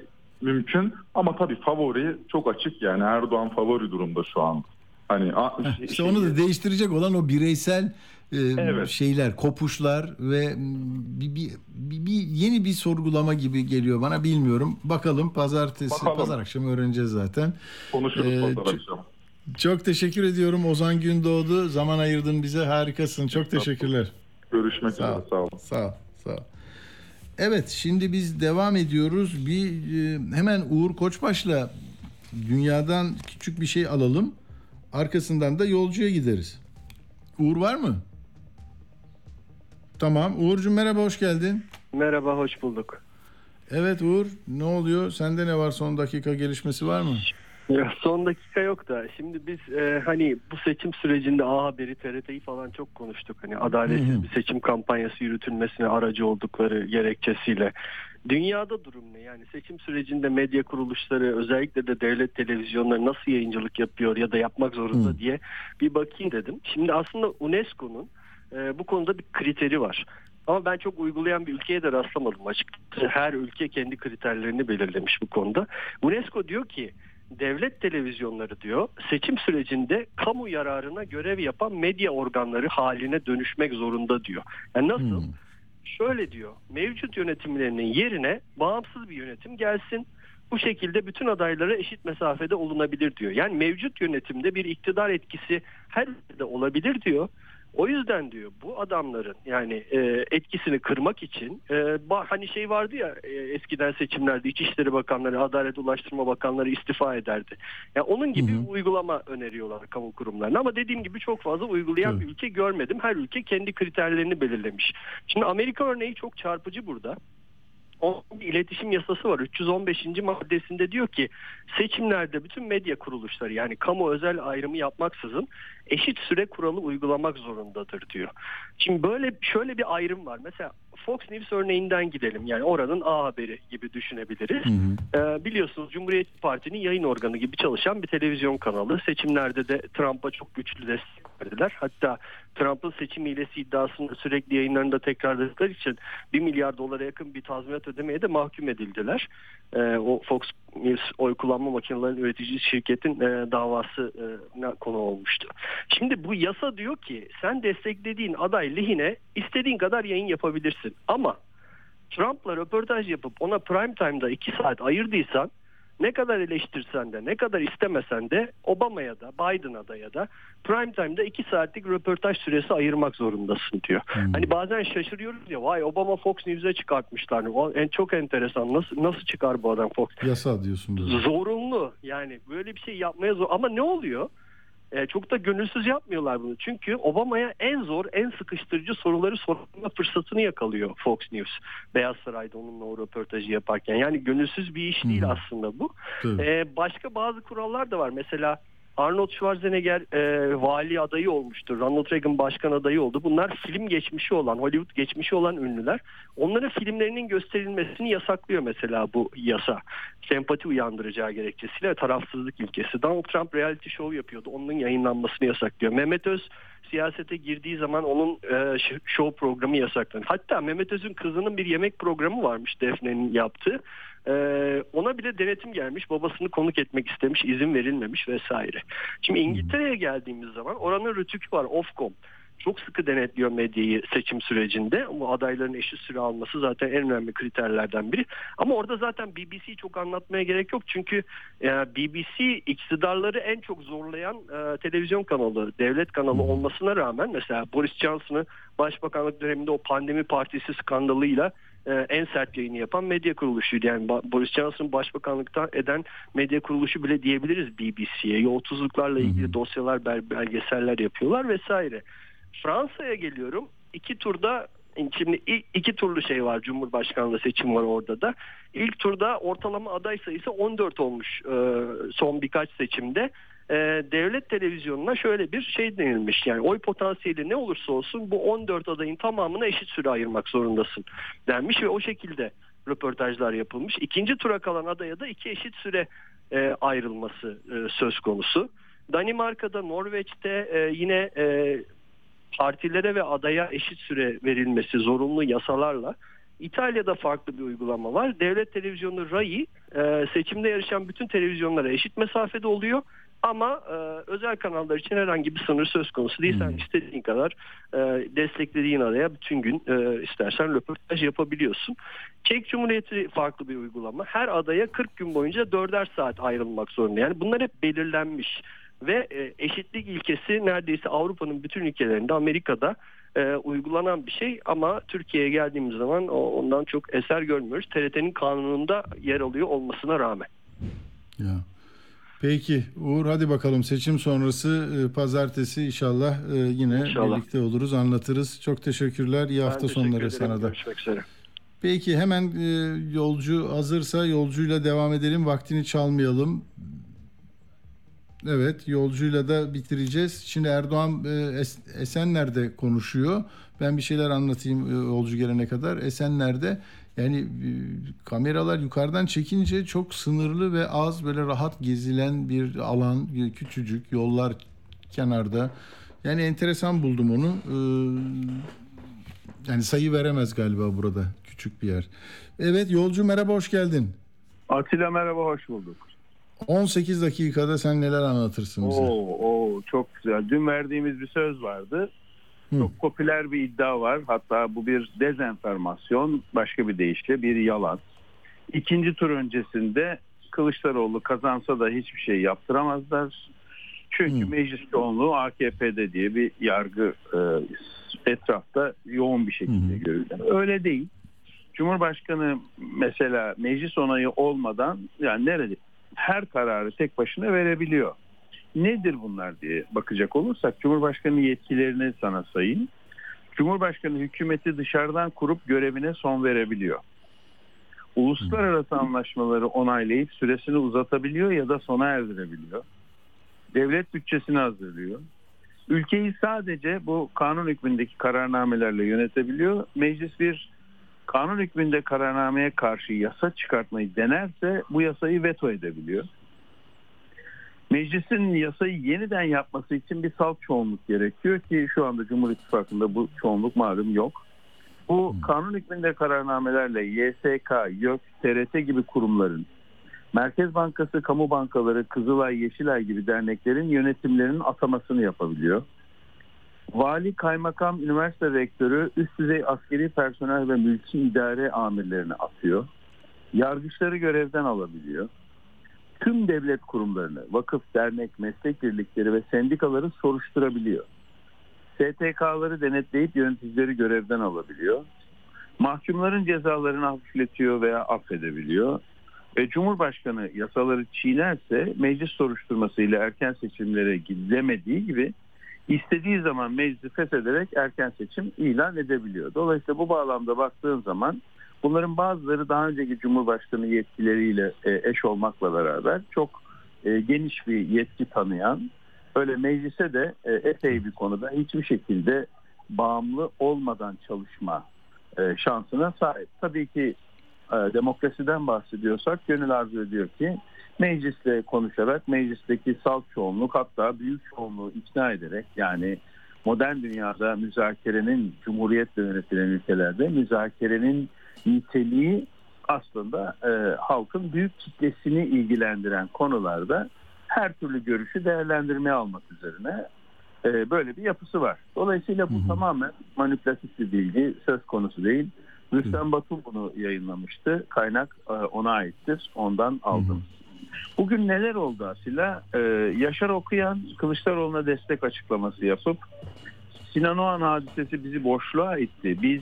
mümkün ama tabii favori çok açık yani Erdoğan favori durumda şu an. Hani a- şey- İşte onu da değiştirecek olan o bireysel e, Evet. şeyler, kopuşlar ve bir, bir, bir- bir yeni bir sorgulama gibi geliyor bana bilmiyorum. Bakalım pazartesi, Bakalım. pazar akşamı öğreneceğiz zaten. konuşuruz Ee, pazar çok- akşamı. Çok teşekkür ediyorum Ozan Gündoğdu. Zaman ayırdın bize harikasın. Çok teşekkürler. Görüşmek Sağ üzere sağ. Sağ ol. Sağ ol. Evet şimdi biz devam ediyoruz. Bir e, hemen Uğur Koçbaş'la dünyadan küçük bir şey alalım. Arkasından da yolcuya gideriz. Uğur var mı? Tamam. Uğurcuğum merhaba hoş geldin. Merhaba, hoş bulduk. Evet Uğur ne oluyor? Sende ne var son dakika gelişmesi var mı? Ya, son dakika yok da şimdi biz e, hani bu seçim sürecinde A Haber'i, TRT'yi falan çok konuştuk. Hani adaletsiz bir seçim kampanyası yürütülmesine aracı oldukları gerekçesiyle. Dünyada durum ne? Yani seçim sürecinde medya kuruluşları özellikle de devlet televizyonları nasıl yayıncılık yapıyor ya da yapmak zorunda diye bir bakayım dedim. Şimdi aslında UNESCO'nun e, bu konuda bir kriteri var. Ama ben çok uygulayan bir ülkeye de rastlamadım açıkçası. Her ülke kendi kriterlerini belirlemiş bu konuda. UNESCO diyor ki devlet televizyonları diyor seçim sürecinde kamu yararına görev yapan medya organları haline dönüşmek zorunda diyor. Yani nasıl? Şöyle diyor mevcut yönetimlerinin yerine bağımsız bir yönetim gelsin. Bu şekilde bütün adaylara eşit mesafede olunabilir diyor. Yani mevcut yönetimde bir iktidar etkisi her yerde olabilir diyor. O yüzden diyor bu adamların yani e, etkisini kırmak için e, ba- hani şey vardı ya e, eskiden seçimlerde İçişleri Bakanları, Adalet Ulaştırma Bakanları istifa ederdi. Yani onun gibi bir uygulama öneriyorlar kamu kurumlarına ama dediğim gibi çok fazla uygulayan bir ülke görmedim. Her ülke kendi kriterlerini belirlemiş. Şimdi Amerika örneği çok çarpıcı burada. Onun bir iletişim yasası var. 315. maddesinde diyor ki seçimlerde bütün medya kuruluşları yani kamu özel ayrımı yapmaksızın eşit süre kuralı uygulamak zorundadır diyor. Şimdi böyle şöyle bir ayrım var. Mesela Fox News örneğinden gidelim. Yani oranın A haberi gibi düşünebiliriz. Ee, biliyorsunuz Cumhuriyet Parti'nin yayın organı gibi çalışan bir televizyon kanalı. Seçimlerde de Trump'a çok güçlü destek verdiler. Hatta Trump'ın seçim hilesi iddiasını sürekli yayınlarında tekrarladıkları için 1 milyar dolara yakın bir tazminat ödemeye de mahkum edildiler. Ee, o Fox News oy kullanma makinelerinin üreticisi şirketin e, davası e, konu olmuştu. Şimdi bu yasa diyor ki sen desteklediğin aday lehine istediğin kadar yayın yapabilirsin. Ama Trump'la röportaj yapıp ona prime time'da 2 saat ayırdıysan ne kadar eleştirsen de ne kadar istemesen de Obama'ya da Biden'a da ya da prime time'da 2 saatlik röportaj süresi ayırmak zorundasın diyor. Hani bazen şaşırıyoruz ya vay Obama Fox News'e çıkartmışlar. O en çok enteresan. Nasıl nasıl çıkar bu adam Fox? Yasa diyorsun böyle. Zorunlu. Yani böyle bir şey yapmaya zor. Ama ne oluyor? E, çok da gönülsüz yapmıyorlar bunu. Çünkü Obama'ya en zor, en sıkıştırıcı soruları sorma fırsatını yakalıyor Fox News. Beyaz Saray'da onunla o röportajı yaparken. Yani gönülsüz bir iş değil aslında bu. E, başka bazı kurallar da var. Mesela Arnold Schwarzenegger e, vali adayı olmuştur. Ronald Reagan başkan adayı oldu. Bunlar film geçmişi olan, Hollywood geçmişi olan ünlüler. Onların filmlerinin gösterilmesini yasaklıyor mesela bu yasa. Sempati uyandıracağı gerekçesiyle tarafsızlık ilkesi. Donald Trump reality show yapıyordu. Onun yayınlanmasını yasaklıyor. Mehmet Öz siyasete girdiği zaman onun e, show programı yasaklanıyor. Hatta Mehmet Öz'ün kızının bir yemek programı varmış Defne'nin yaptığı. Ee, ona bile denetim gelmiş. Babasını konuk etmek istemiş. izin verilmemiş vesaire. Şimdi İngiltere'ye geldiğimiz zaman oranın rütükü var. Ofcom. Çok sıkı denetliyor medyayı seçim sürecinde. Bu adayların eşit süre alması zaten en önemli kriterlerden biri. Ama orada zaten BBC'yi çok anlatmaya gerek yok. Çünkü e, BBC iktidarları en çok zorlayan e, televizyon kanalı, devlet kanalı olmasına rağmen mesela Boris Johnson'ı başbakanlık döneminde o pandemi partisi skandalıyla e, en sert yayını yapan medya kuruluşuydu. Yani Boris Johnson başbakanlıktan eden medya kuruluşu bile diyebiliriz BBC'ye. Yolsuzluklarla ilgili dosyalar, bel- belgeseller yapıyorlar vesaire. Fransa'ya geliyorum. İki turda Şimdi iki turlu şey var Cumhurbaşkanlığı seçim var orada da. İlk turda ortalama aday sayısı 14 olmuş e, son birkaç seçimde. E, devlet televizyonuna şöyle bir şey denilmiş. Yani oy potansiyeli ne olursa olsun bu 14 adayın tamamına eşit süre ayırmak zorundasın denmiş ve o şekilde röportajlar yapılmış. İkinci tura kalan adaya da iki eşit süre e, ayrılması e, söz konusu. Danimarka'da, Norveç'te e, yine e, partilere ve adaya eşit süre verilmesi zorunlu yasalarla İtalya'da farklı bir uygulama var. Devlet televizyonu RAI e, seçimde yarışan bütün televizyonlara eşit mesafede oluyor. Ama e, özel kanallar için herhangi bir sınır söz konusu değil. Sen istediğin kadar e, desteklediğin adaya bütün gün e, istersen röportaj yapabiliyorsun. Çek Cumhuriyeti farklı bir uygulama. Her adaya 40 gün boyunca dörder saat ayrılmak zorunda. Yani bunlar hep belirlenmiş ve e, eşitlik ilkesi neredeyse Avrupa'nın bütün ülkelerinde Amerika'da e, uygulanan bir şey ama Türkiye'ye geldiğimiz zaman o- ondan çok eser görmüyoruz. TRT'nin kanununda yer alıyor olmasına rağmen. Ya. Peki Uğur hadi bakalım seçim sonrası e, pazartesi inşallah e, yine İnşallah. birlikte oluruz anlatırız. Çok teşekkürler. İyi hafta teşekkür sonları ederim. sana da. Görüşmek üzere. Peki hemen e, yolcu hazırsa yolcuyla devam edelim. Vaktini çalmayalım. Evet yolcuyla da bitireceğiz. Şimdi Erdoğan e, Es- Esenler'de konuşuyor. Ben bir şeyler anlatayım e, yolcu gelene kadar. Esenler'de yani e, kameralar yukarıdan çekince çok sınırlı ve az böyle rahat gezilen bir alan. e, Küçücük yollar kenarda. Yani enteresan buldum onu. E, yani sayı veremez galiba burada. Küçük bir yer. Evet yolcu merhaba hoş geldin. Atilla merhaba hoş bulduk. 18 dakikada sen neler anlatırsın bize? Oo, oo, çok güzel. Dün verdiğimiz bir söz vardı. Çok popüler bir iddia var. Hatta bu bir dezenformasyon, başka bir deyişle bir yalan. İkinci tur öncesinde Kılıçdaroğlu kazansa da hiçbir şey yaptıramazlar. Çünkü meclis çoğunluğu AKP'de diye bir yargı e, etrafta yoğun bir şekilde görülüyor. Öyle değil. Cumhurbaşkanı mesela meclis onayı olmadan yani nerede her kararı tek başına verebiliyor. Nedir bunlar diye bakacak olursak Cumhurbaşkanı yetkilerini sana sayayım. Cumhurbaşkanı hükümeti dışarıdan kurup görevine son verebiliyor. Uluslararası anlaşmaları onaylayıp süresini uzatabiliyor ya da sona erdirebiliyor. Devlet bütçesini hazırlıyor. Ülkeyi sadece bu kanun hükmündeki kararnamelerle yönetebiliyor. Meclis bir kanun hükmünde kararnameye karşı yasa çıkartmayı denerse bu yasayı veto edebiliyor. Meclisin yasayı yeniden yapması için bir salt çoğunluk gerekiyor ki şu anda Cumhur İttifakı'nda bu çoğunluk malum yok. Bu kanun hükmünde kararnamelerle YSK, YÖK, TRT gibi kurumların, Merkez Bankası, kamu bankaları, Kızılay, Yeşilay gibi derneklerin yönetimlerinin atamasını yapabiliyor. Vali, kaymakam, üniversite rektörü, üst düzey askeri personel ve mülki idare amirlerini atıyor. Yargıçları görevden alabiliyor. Tüm devlet kurumlarını, vakıf, dernek, meslek birlikleri ve sendikaları soruşturabiliyor. STK'ları denetleyip yöneticileri görevden alabiliyor. Mahkumların cezalarını hafifletiyor veya affedebiliyor. Ve Cumhurbaşkanı yasaları çiğnerse meclis soruşturmasıyla erken seçimlere gidemediği gibi istediği zaman meclisi feshederek erken seçim ilan edebiliyor. Dolayısıyla bu bağlamda baktığın zaman bunların bazıları daha önceki Cumhurbaşkanı yetkileriyle e, eş olmakla beraber çok e, geniş bir yetki tanıyan öyle meclise de e, epey bir konuda hiçbir şekilde bağımlı olmadan çalışma şansına sahip. Tabii ki demokrasiden bahsediyorsak gönül arzu ediyor ki meclisle konuşarak meclisteki salt çoğunluk hatta büyük çoğunluğu ikna ederek yani modern dünyada müzakerenin cumhuriyetle yönetilen ülkelerde müzakerenin niteliği aslında e, halkın büyük kitlesini ilgilendiren konularda her türlü görüşü değerlendirmeye almak üzerine e, böyle bir yapısı var. Dolayısıyla bu tamamen manipülatif bir bilgi söz konusu değil. Rüstem Batum bunu yayınlamıştı. Kaynak e, ona aittir. Ondan aldım. Bugün neler oldu Asila? Ee, Yaşar Okuyan Kılıçdaroğlu'na destek açıklaması yapıp Sinan Oğan hadisesi bizi boşluğa itti. Biz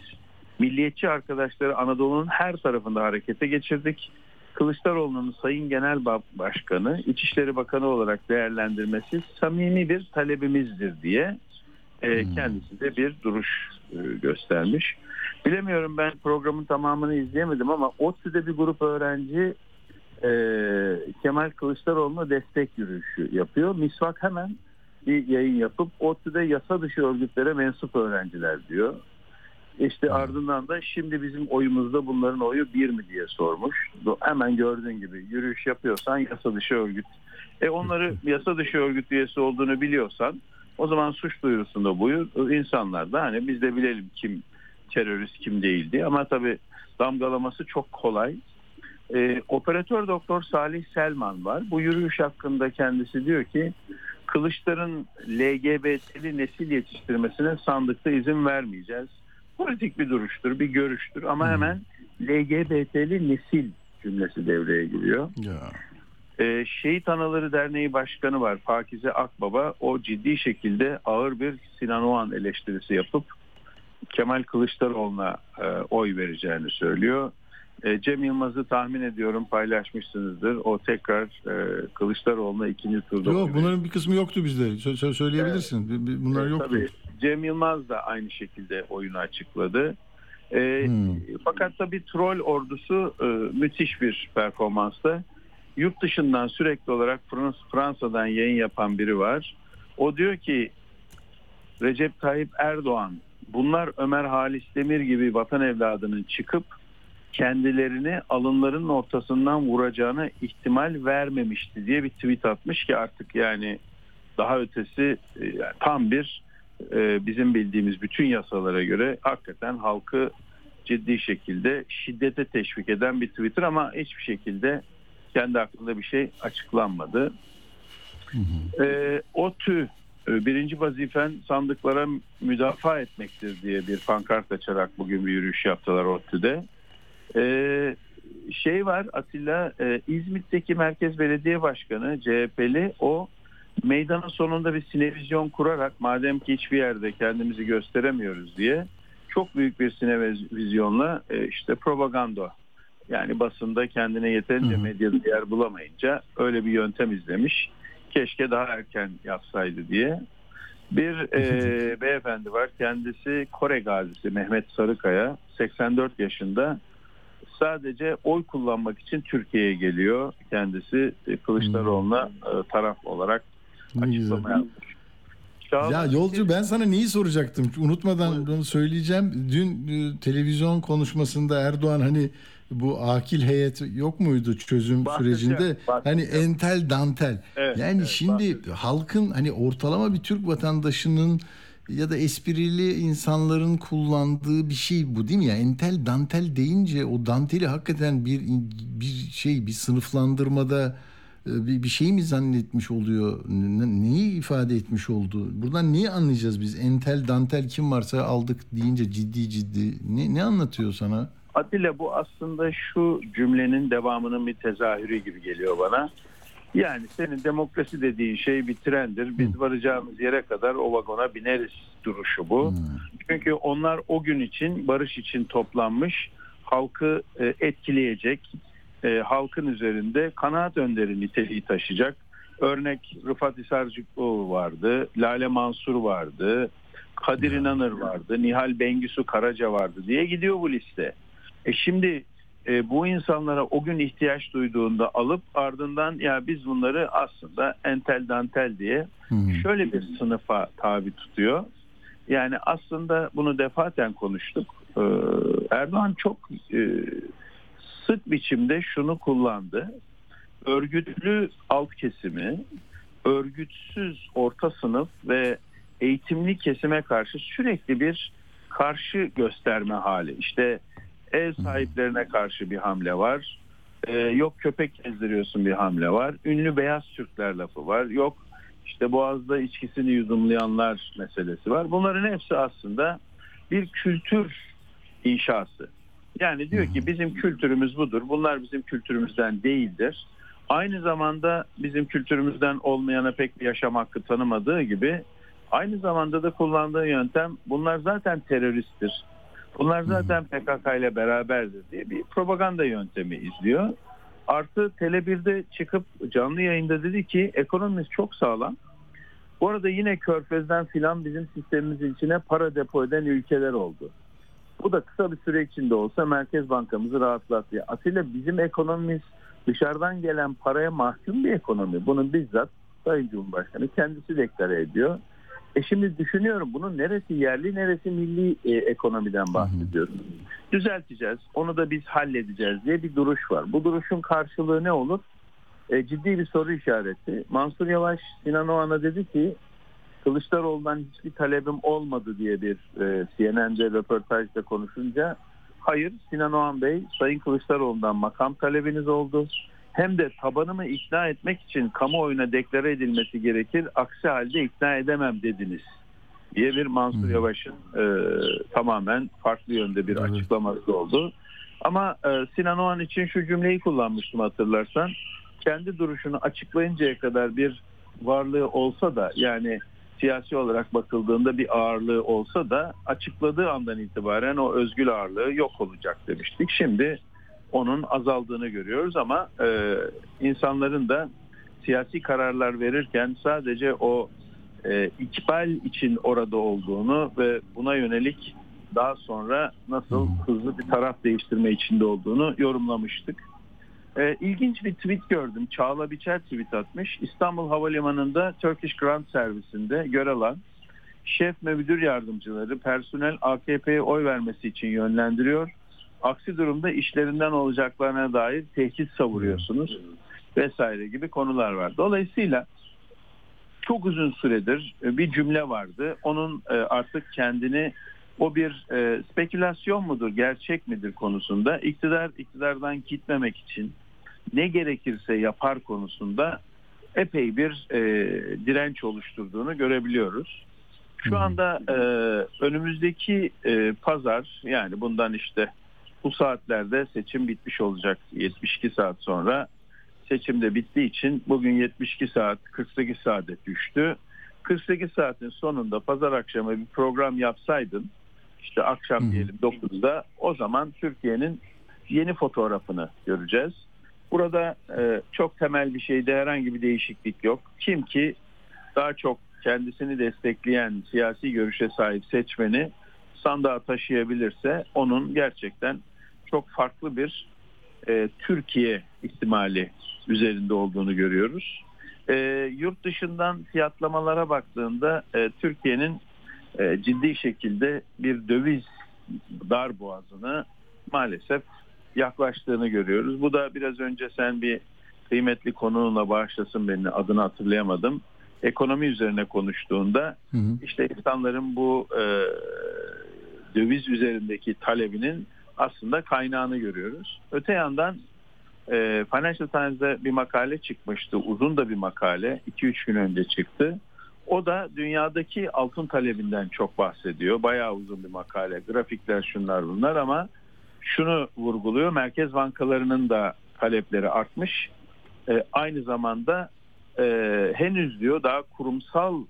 milliyetçi arkadaşları Anadolu'nun her tarafında harekete geçirdik. Kılıçdaroğlu'nun Sayın Genel Başkanı, İçişleri Bakanı olarak değerlendirmesi samimi bir talebimizdir diye e, kendisi de bir duruş e, göstermiş. Bilemiyorum ben programın tamamını izleyemedim ama ODTÜ'de bir grup öğrenci e, Kemal Kılıçdaroğlu'na destek yürüyüşü yapıyor. Misvak hemen bir yayın yapıp ODTÜ'de yasa dışı örgütlere mensup öğrenciler diyor. İşte ardından da şimdi bizim oyumuzda bunların oyu bir mi diye sormuş. Hemen gördüğün gibi yürüyüş yapıyorsan yasa dışı örgüt. E onları yasa dışı örgüt üyesi olduğunu biliyorsan o zaman suç duyurusunda buyur. İnsanlar da hani biz de bilelim kim terörist kim değildi. Ama tabii damgalaması çok kolay. E, operatör doktor Salih Selman var. Bu yürüyüş hakkında kendisi diyor ki Kılıçların LGBT'li nesil yetiştirmesine sandıkta izin vermeyeceğiz. Politik bir duruştur, bir görüştür ama hemen LGBT'li nesil cümlesi devreye giriyor. Ya. Ee, Şehit Anaları Derneği Başkanı var Pakize Akbaba. O ciddi şekilde ağır bir Sinan Oğan eleştirisi yapıp Kemal Kılıçdaroğlu'na e, oy vereceğini söylüyor. E, Cem Yılmaz'ı tahmin ediyorum paylaşmışsınızdır. O tekrar e, Kılıçdaroğlu'na ikinci turda Yok bunların bir kısmı yoktu bizde. Sö- söyleyebilirsin. Evet. Bunlar yoktu. Tabii Cem Yılmaz da aynı şekilde oyunu açıkladı. E, hmm. Fakat tabii troll ordusu e, müthiş bir performansta. Yurt dışından sürekli olarak Frans Fransa'dan yayın yapan biri var. O diyor ki Recep Tayyip Erdoğan bunlar Ömer Halis Demir gibi vatan evladının çıkıp kendilerini alınların ortasından vuracağına ihtimal vermemişti diye bir tweet atmış ki artık yani daha ötesi yani tam bir e, bizim bildiğimiz bütün yasalara göre hakikaten halkı ciddi şekilde şiddete teşvik eden bir Twitter ama hiçbir şekilde kendi hakkında bir şey açıklanmadı. Hı hı. E, tü e, birinci vazifen sandıklara müdafaa etmektir diye bir pankart açarak bugün bir yürüyüş yaptılar ODTÜ'de. Ee, şey var Atilla e, İzmit'teki Merkez Belediye Başkanı CHP'li o meydanın sonunda bir sinevizyon kurarak madem ki hiçbir yerde kendimizi gösteremiyoruz diye çok büyük bir sinevizyonla e, işte propaganda yani basında kendine yeterince medyada yer bulamayınca öyle bir yöntem izlemiş. Keşke daha erken yapsaydı diye. Bir e, beyefendi var. Kendisi Kore gazisi Mehmet Sarıkaya. 84 yaşında sadece oy kullanmak için Türkiye'ye geliyor. Kendisi e, Kılıçdaroğlu'na e, taraf olarak açıklama yapmış. Ya yolcu ben sana neyi soracaktım? Unutmadan bunu söyleyeceğim. Dün e, televizyon konuşmasında Erdoğan hani bu akil heyet yok muydu çözüm Bahsedeceğim, sürecinde? Hani bahsedeceğim. entel dantel. Evet, yani evet, şimdi halkın hani ortalama bir Türk vatandaşının ya da esprili insanların kullandığı bir şey bu değil mi ya? Entel dantel deyince o danteli hakikaten bir bir şey bir sınıflandırmada e, bir, bir şey mi zannetmiş oluyor? Ne- Neyi ifade etmiş oldu? Buradan neyi anlayacağız biz? Entel, dantel kim varsa aldık deyince ciddi ciddi. Ne, ne anlatıyor sana? Atilla bu aslında şu cümlenin devamının bir tezahürü gibi geliyor bana. Yani senin demokrasi dediğin şey bir trendir. Biz varacağımız yere kadar o vagona bineriz duruşu bu. Çünkü onlar o gün için barış için toplanmış halkı e, etkileyecek e, halkın üzerinde kanaat önderi niteliği taşıyacak. Örnek Rıfat Hisarcıklıoğlu vardı, Lale Mansur vardı, Kadir İnanır vardı, Nihal Bengüsü Karaca vardı diye gidiyor bu liste. E şimdi e, bu insanlara o gün ihtiyaç duyduğunda alıp ardından ya biz bunları aslında entel dantel diye şöyle bir sınıfa tabi tutuyor. Yani aslında bunu defaten konuştuk. Ee, Erdoğan çok e, sık biçimde şunu kullandı. Örgütlü alt kesimi, örgütsüz orta sınıf ve eğitimli kesime karşı sürekli bir karşı gösterme hali. İşte ev sahiplerine karşı bir hamle var. Ee, yok köpek gezdiriyorsun bir hamle var. Ünlü beyaz Türkler lafı var. Yok işte Boğaz'da içkisini yudumlayanlar meselesi var. Bunların hepsi aslında bir kültür inşası. Yani diyor ki bizim kültürümüz budur. Bunlar bizim kültürümüzden değildir. Aynı zamanda bizim kültürümüzden olmayana pek bir yaşam hakkı tanımadığı gibi aynı zamanda da kullandığı yöntem bunlar zaten teröristtir. Bunlar zaten PKK ile beraberdir diye bir propaganda yöntemi izliyor. Artı Tele1'de çıkıp canlı yayında dedi ki ekonomimiz çok sağlam. Bu arada yine Körfez'den filan bizim sistemimizin içine para depo eden ülkeler oldu. Bu da kısa bir süre içinde olsa Merkez Bankamızı rahatlattı. Atilla bizim ekonomimiz dışarıdan gelen paraya mahkum bir ekonomi. Bunun bizzat Sayın Cumhurbaşkanı kendisi deklare ediyor. E şimdi düşünüyorum bunun neresi yerli neresi milli e, ekonomiden bahsediyoruz. Düzelteceğiz onu da biz halledeceğiz diye bir duruş var. Bu duruşun karşılığı ne olur? E, ciddi bir soru işareti. Mansur Yavaş Sinan Oğan'a dedi ki Kılıçdaroğlu'ndan hiçbir talebim olmadı diye bir e, CNN'de röportajda konuşunca hayır Sinan Oğan Bey Sayın Kılıçdaroğlu'ndan makam talebiniz oldu. Hem de tabanımı ikna etmek için kamuoyuna deklare edilmesi gerekir. Aksi halde ikna edemem dediniz diye bir Mansur Yavaş'ın e, tamamen farklı yönde bir açıklaması oldu. Ama e, Sinan Oğan için şu cümleyi kullanmıştım hatırlarsan. Kendi duruşunu açıklayıncaya kadar bir varlığı olsa da yani siyasi olarak bakıldığında bir ağırlığı olsa da açıkladığı andan itibaren o özgül ağırlığı yok olacak demiştik. Şimdi onun azaldığını görüyoruz ama e, insanların da siyasi kararlar verirken sadece o e, ikbal için orada olduğunu ve buna yönelik daha sonra nasıl hızlı bir taraf değiştirme içinde olduğunu yorumlamıştık. E, ilginç bir tweet gördüm. Çağla Biçer tweet atmış. İstanbul Havalimanı'nda Turkish Ground Service'inde görev alan şef ve müdür yardımcıları personel AKP'ye oy vermesi için yönlendiriyor. Aksi durumda işlerinden olacaklarına dair tehdit savuruyorsunuz vesaire gibi konular var. Dolayısıyla çok uzun süredir e, bir cümle vardı. Onun e, artık kendini o bir e, spekülasyon mudur, gerçek midir konusunda iktidar iktidardan gitmemek için ne gerekirse yapar konusunda epey bir e, direnç oluşturduğunu görebiliyoruz. Şu anda e, önümüzdeki e, pazar yani bundan işte bu saatlerde seçim bitmiş olacak 72 saat sonra seçimde bittiği için bugün 72 saat 48 saate düştü. 48 saatin sonunda pazar akşamı bir program yapsaydın işte akşam diyelim 9'da o zaman Türkiye'nin yeni fotoğrafını göreceğiz. Burada e, çok temel bir şeyde herhangi bir değişiklik yok. Kim ki daha çok kendisini destekleyen siyasi görüşe sahip seçmeni sandığa taşıyabilirse onun gerçekten çok farklı bir e, Türkiye ihtimali üzerinde olduğunu görüyoruz. E, yurt dışından fiyatlamalara baktığında e, Türkiye'nin e, ciddi şekilde bir döviz dar boğazını maalesef yaklaştığını görüyoruz. Bu da biraz önce sen bir kıymetli konuğunla bağışlasın beni adını hatırlayamadım. Ekonomi üzerine konuştuğunda işte insanların bu e, döviz üzerindeki talebinin aslında kaynağını görüyoruz. Öte yandan e, Financial Times'da bir makale çıkmıştı. Uzun da bir makale. 2-3 gün önce çıktı. O da dünyadaki altın talebinden çok bahsediyor. Bayağı uzun bir makale. Grafikler şunlar bunlar ama şunu vurguluyor. Merkez bankalarının da talepleri artmış. E, aynı zamanda e, henüz diyor daha kurumsal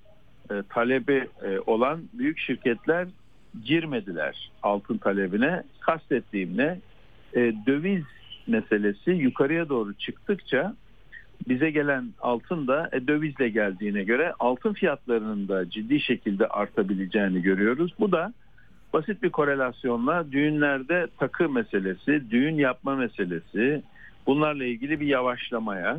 e, talebi e, olan büyük şirketler girmediler altın talebine. Kastettiğim ne? E, döviz meselesi yukarıya doğru çıktıkça bize gelen altın da e, dövizle geldiğine göre altın fiyatlarının da ciddi şekilde artabileceğini görüyoruz. Bu da basit bir korelasyonla düğünlerde takı meselesi, düğün yapma meselesi bunlarla ilgili bir yavaşlamaya.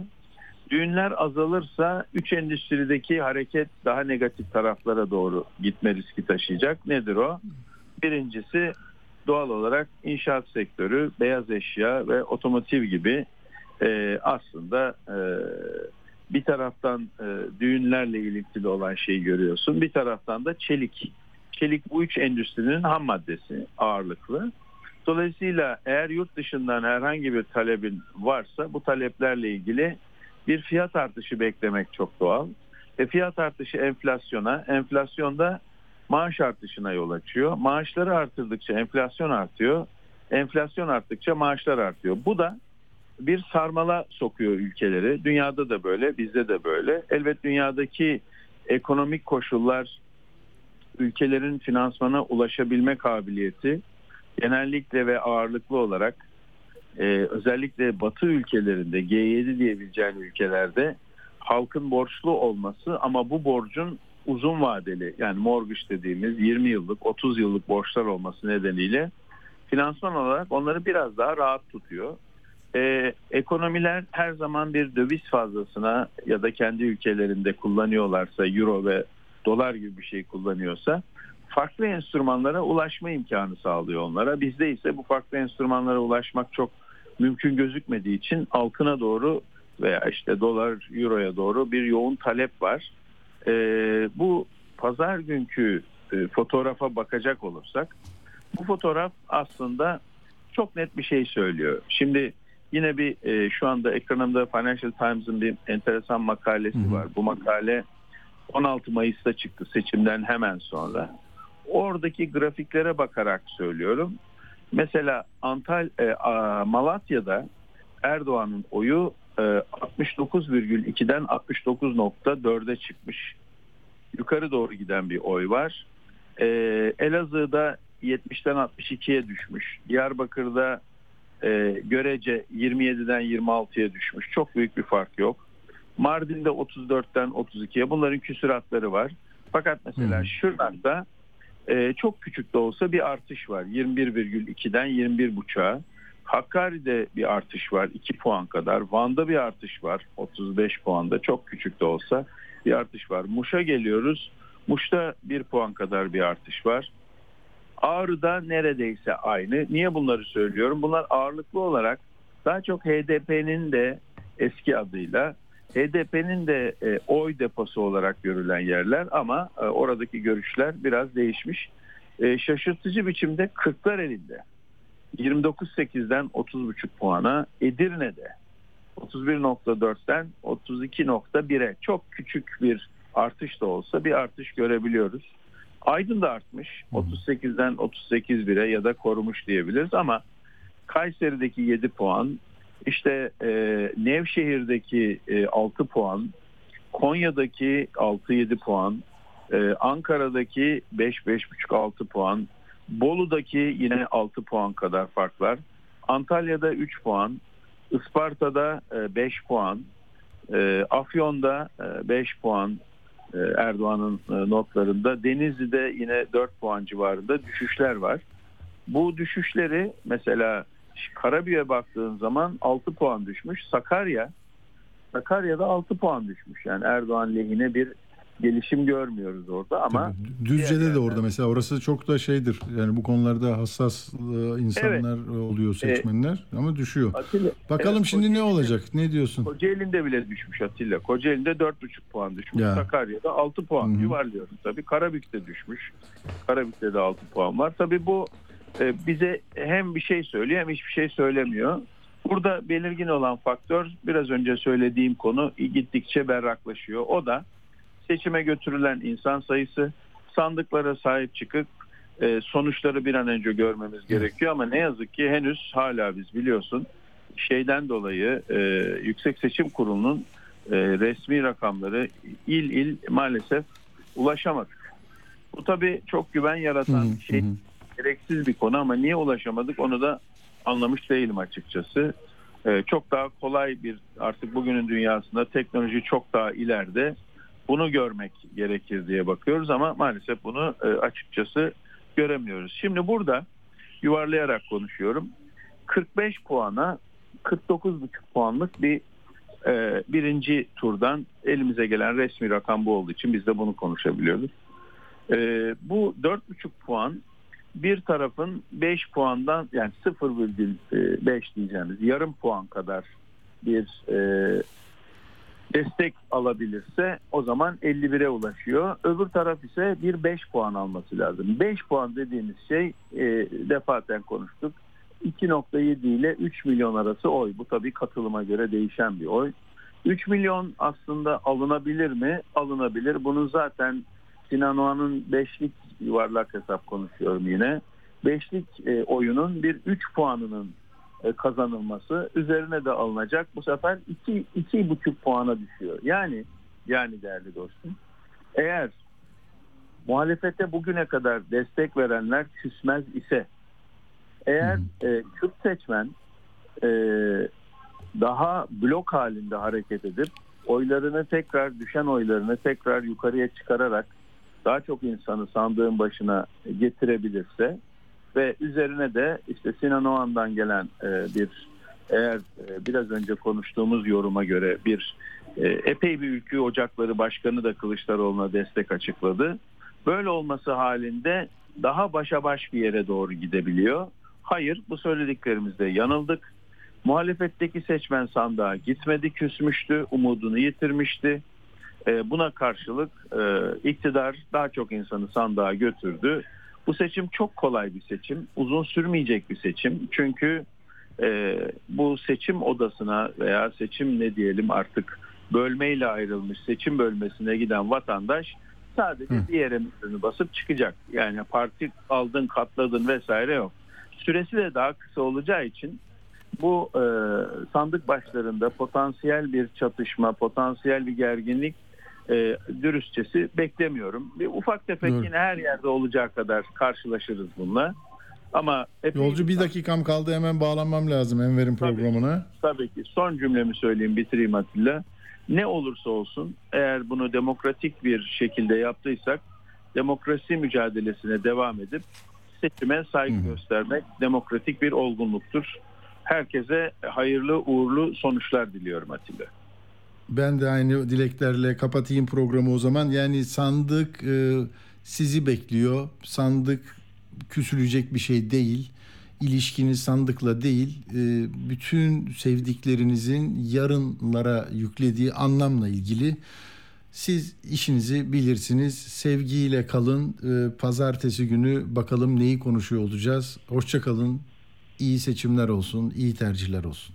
Düğünler azalırsa üç endüstrideki hareket daha negatif taraflara doğru gitme riski taşıyacak. Nedir o? Birincisi doğal olarak inşaat sektörü, beyaz eşya ve otomotiv gibi e, aslında e, bir taraftan e, düğünlerle ilintili olan şeyi görüyorsun. Bir taraftan da çelik. Çelik bu üç endüstrinin ham maddesi ağırlıklı. Dolayısıyla eğer yurt dışından herhangi bir talebin varsa bu taleplerle ilgili bir fiyat artışı beklemek çok doğal. E fiyat artışı enflasyona, enflasyonda maaş artışına yol açıyor. Maaşları artırdıkça enflasyon artıyor. Enflasyon arttıkça maaşlar artıyor. Bu da bir sarmala sokuyor ülkeleri. Dünyada da böyle, bizde de böyle. Elbet dünyadaki ekonomik koşullar ülkelerin finansmana ulaşabilme kabiliyeti genellikle ve ağırlıklı olarak e, özellikle Batı ülkelerinde G7 diyebileceğin ülkelerde halkın borçlu olması ama bu borcun uzun vadeli yani mortgage dediğimiz 20 yıllık 30 yıllık borçlar olması nedeniyle finansman olarak onları biraz daha rahat tutuyor. Ee, ekonomiler her zaman bir döviz fazlasına ya da kendi ülkelerinde kullanıyorlarsa euro ve dolar gibi bir şey kullanıyorsa farklı enstrümanlara ulaşma imkanı sağlıyor onlara. Bizde ise bu farklı enstrümanlara ulaşmak çok mümkün gözükmediği için altına doğru veya işte dolar euroya doğru bir yoğun talep var. Ee, bu pazar günkü e, fotoğrafa bakacak olursak bu fotoğraf aslında çok net bir şey söylüyor. Şimdi yine bir e, şu anda ekranımda Financial Times'ın bir enteresan makalesi var. Bu makale 16 Mayıs'ta çıktı seçimden hemen sonra. Oradaki grafiklere bakarak söylüyorum. Mesela Antal e, a, Malatya'da Erdoğan'ın oyu e, 69,2'den 69,4'e çıkmış. Yukarı doğru giden bir oy var. E, Elazığ'da 70'ten 62'ye düşmüş. Diyarbakır'da e, görece 27'den 26'ya düşmüş. Çok büyük bir fark yok. Mardin'de 34'ten 32'ye bunların küsuratları var. Fakat mesela hmm. Şırnak'ta e, çok küçük de olsa bir artış var. 21,2'den 21,5'a. Hakkari'de bir artış var 2 puan kadar. Van'da bir artış var 35 puanda çok küçük de olsa bir artış var. Muş'a geliyoruz. Muş'ta 1 puan kadar bir artış var. Ağrı'da neredeyse aynı. Niye bunları söylüyorum? Bunlar ağırlıklı olarak daha çok HDP'nin de eski adıyla HDP'nin de e, oy deposu olarak görülen yerler ama e, oradaki görüşler biraz değişmiş. E, şaşırtıcı biçimde Kırklar elinde 29.8'den 30.5 puana Edirne'de 31.4'ten 32.1'e çok küçük bir artış da olsa bir artış görebiliyoruz. Aydın da artmış 38'den 38 bire ya da korumuş diyebiliriz ama Kayseri'deki 7 puan, İşte e, Nevşehir'deki e, 6 puan, Konya'daki 6-7 puan, e, Ankara'daki 5-5,5-6 puan, Bolu'daki yine 6 puan kadar fark var. Antalya'da 3 puan, Isparta'da 5 puan, e, Afyon'da 5 puan e, Erdoğan'ın e, notlarında. Denizli'de yine 4 puan civarında düşüşler var. Bu düşüşleri mesela Karabük'e baktığın zaman 6 puan düşmüş. Sakarya Sakarya'da 6 puan düşmüş. Yani Erdoğan lehine bir gelişim görmüyoruz orada ama Düzce'de de orada mesela orası çok da şeydir. Yani bu konularda hassas e, insanlar oluyor seçmenler ama düşüyor. Atilla, Bakalım evet, şimdi ne olacak? Ne diyorsun? Kocaeli'nde bile düşmüş Atilla. Kocaeli'de 4,5 puan düşmüş. Ya. Sakarya'da 6 puan Hı hı. yuvarlıyorum tabii. Karabük'te düşmüş. Karabük'te de 6 puan var. Tabii bu bize hem bir şey söylüyor hem hiçbir şey söylemiyor. Burada belirgin olan faktör biraz önce söylediğim konu gittikçe berraklaşıyor. O da seçime götürülen insan sayısı, sandıklara sahip çıkıp e, sonuçları bir an önce görmemiz gerekiyor ama ne yazık ki henüz hala biz biliyorsun şeyden dolayı e, Yüksek Seçim Kurulu'nun e, resmi rakamları il il maalesef ulaşamadık. Bu tabii çok güven yaratan şey gereksiz bir konu ama niye ulaşamadık onu da anlamış değilim açıkçası. Ee, çok daha kolay bir artık bugünün dünyasında teknoloji çok daha ileride bunu görmek gerekir diye bakıyoruz ama maalesef bunu e, açıkçası göremiyoruz. Şimdi burada yuvarlayarak konuşuyorum. 45 puana 49,5 puanlık bir e, birinci turdan elimize gelen resmi rakam bu olduğu için biz de bunu konuşabiliyoruz. E, bu 4,5 puan bir tarafın 5 puandan yani 0,5 diyeceğimiz yarım puan kadar bir e, destek alabilirse o zaman 51'e ulaşıyor. Öbür taraf ise bir 5 puan alması lazım. 5 puan dediğimiz şey e, defaten konuştuk. 2.7 ile 3 milyon arası oy. Bu tabii katılıma göre değişen bir oy. 3 milyon aslında alınabilir mi? Alınabilir. Bunu zaten Sinan Oğan'ın beşlik yuvarlak hesap konuşuyorum yine. Beşlik e, oyunun bir 3 puanının e, kazanılması üzerine de alınacak. Bu sefer 2 iki, buçuk puana düşüyor. Yani yani değerli dostum eğer muhalefete bugüne kadar destek verenler küsmez ise eğer e, Kürt seçmen e, daha blok halinde hareket edip oylarını tekrar düşen oylarını tekrar yukarıya çıkararak daha çok insanı sandığın başına getirebilirse ve üzerine de işte Sinan Oğan'dan gelen e, bir eğer e, biraz önce konuştuğumuz yoruma göre bir e, epey bir ülkü ocakları başkanı da Kılıçdaroğlu'na destek açıkladı. Böyle olması halinde daha başa baş bir yere doğru gidebiliyor. Hayır bu söylediklerimizde yanıldık. Muhalefetteki seçmen sandığa gitmedi, küsmüştü, umudunu yitirmişti. E, buna karşılık e, iktidar daha çok insanı sandığa götürdü. Bu seçim çok kolay bir seçim, uzun sürmeyecek bir seçim. Çünkü e, bu seçim odasına veya seçim ne diyelim artık bölmeyle ayrılmış seçim bölmesine giden vatandaş sadece bir yere mührünü basıp çıkacak. Yani parti aldın katladın vesaire yok. Süresi de daha kısa olacağı için bu e, sandık başlarında potansiyel bir çatışma, potansiyel bir gerginlik e, dürüstçesi beklemiyorum. Bir ufak tefek Doğru. yine her yerde olacağı kadar karşılaşırız bununla. Ama Yolcu bir dakikam kaldı hemen bağlanmam lazım Enver'in programına. Tabii ki. Son cümlemi söyleyeyim bitireyim Atilla. Ne olursa olsun eğer bunu demokratik bir şekilde yaptıysak demokrasi mücadelesine devam edip seçime saygı göstermek demokratik bir olgunluktur. Herkese hayırlı uğurlu sonuçlar diliyorum Atilla. Ben de aynı dileklerle kapatayım programı o zaman. Yani sandık e, sizi bekliyor. Sandık küsülecek bir şey değil. İlişkiniz sandıkla değil, e, bütün sevdiklerinizin yarınlara yüklediği anlamla ilgili. Siz işinizi bilirsiniz. Sevgiyle kalın. E, Pazartesi günü bakalım neyi konuşuyor olacağız. Hoşça kalın. İyi seçimler olsun, iyi tercihler olsun.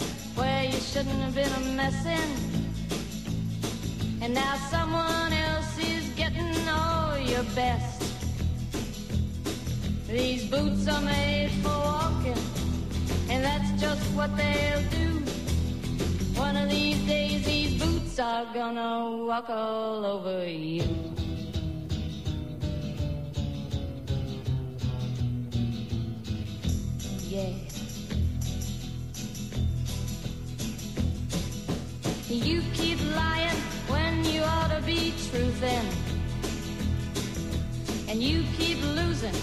where you shouldn't have been a messin'. And now someone else is getting all your best. These boots are made for walking, and that's just what they'll do. One of these days, these boots are gonna walk all over you. Yeah. You keep lying when you ought to be truthing. And you keep losing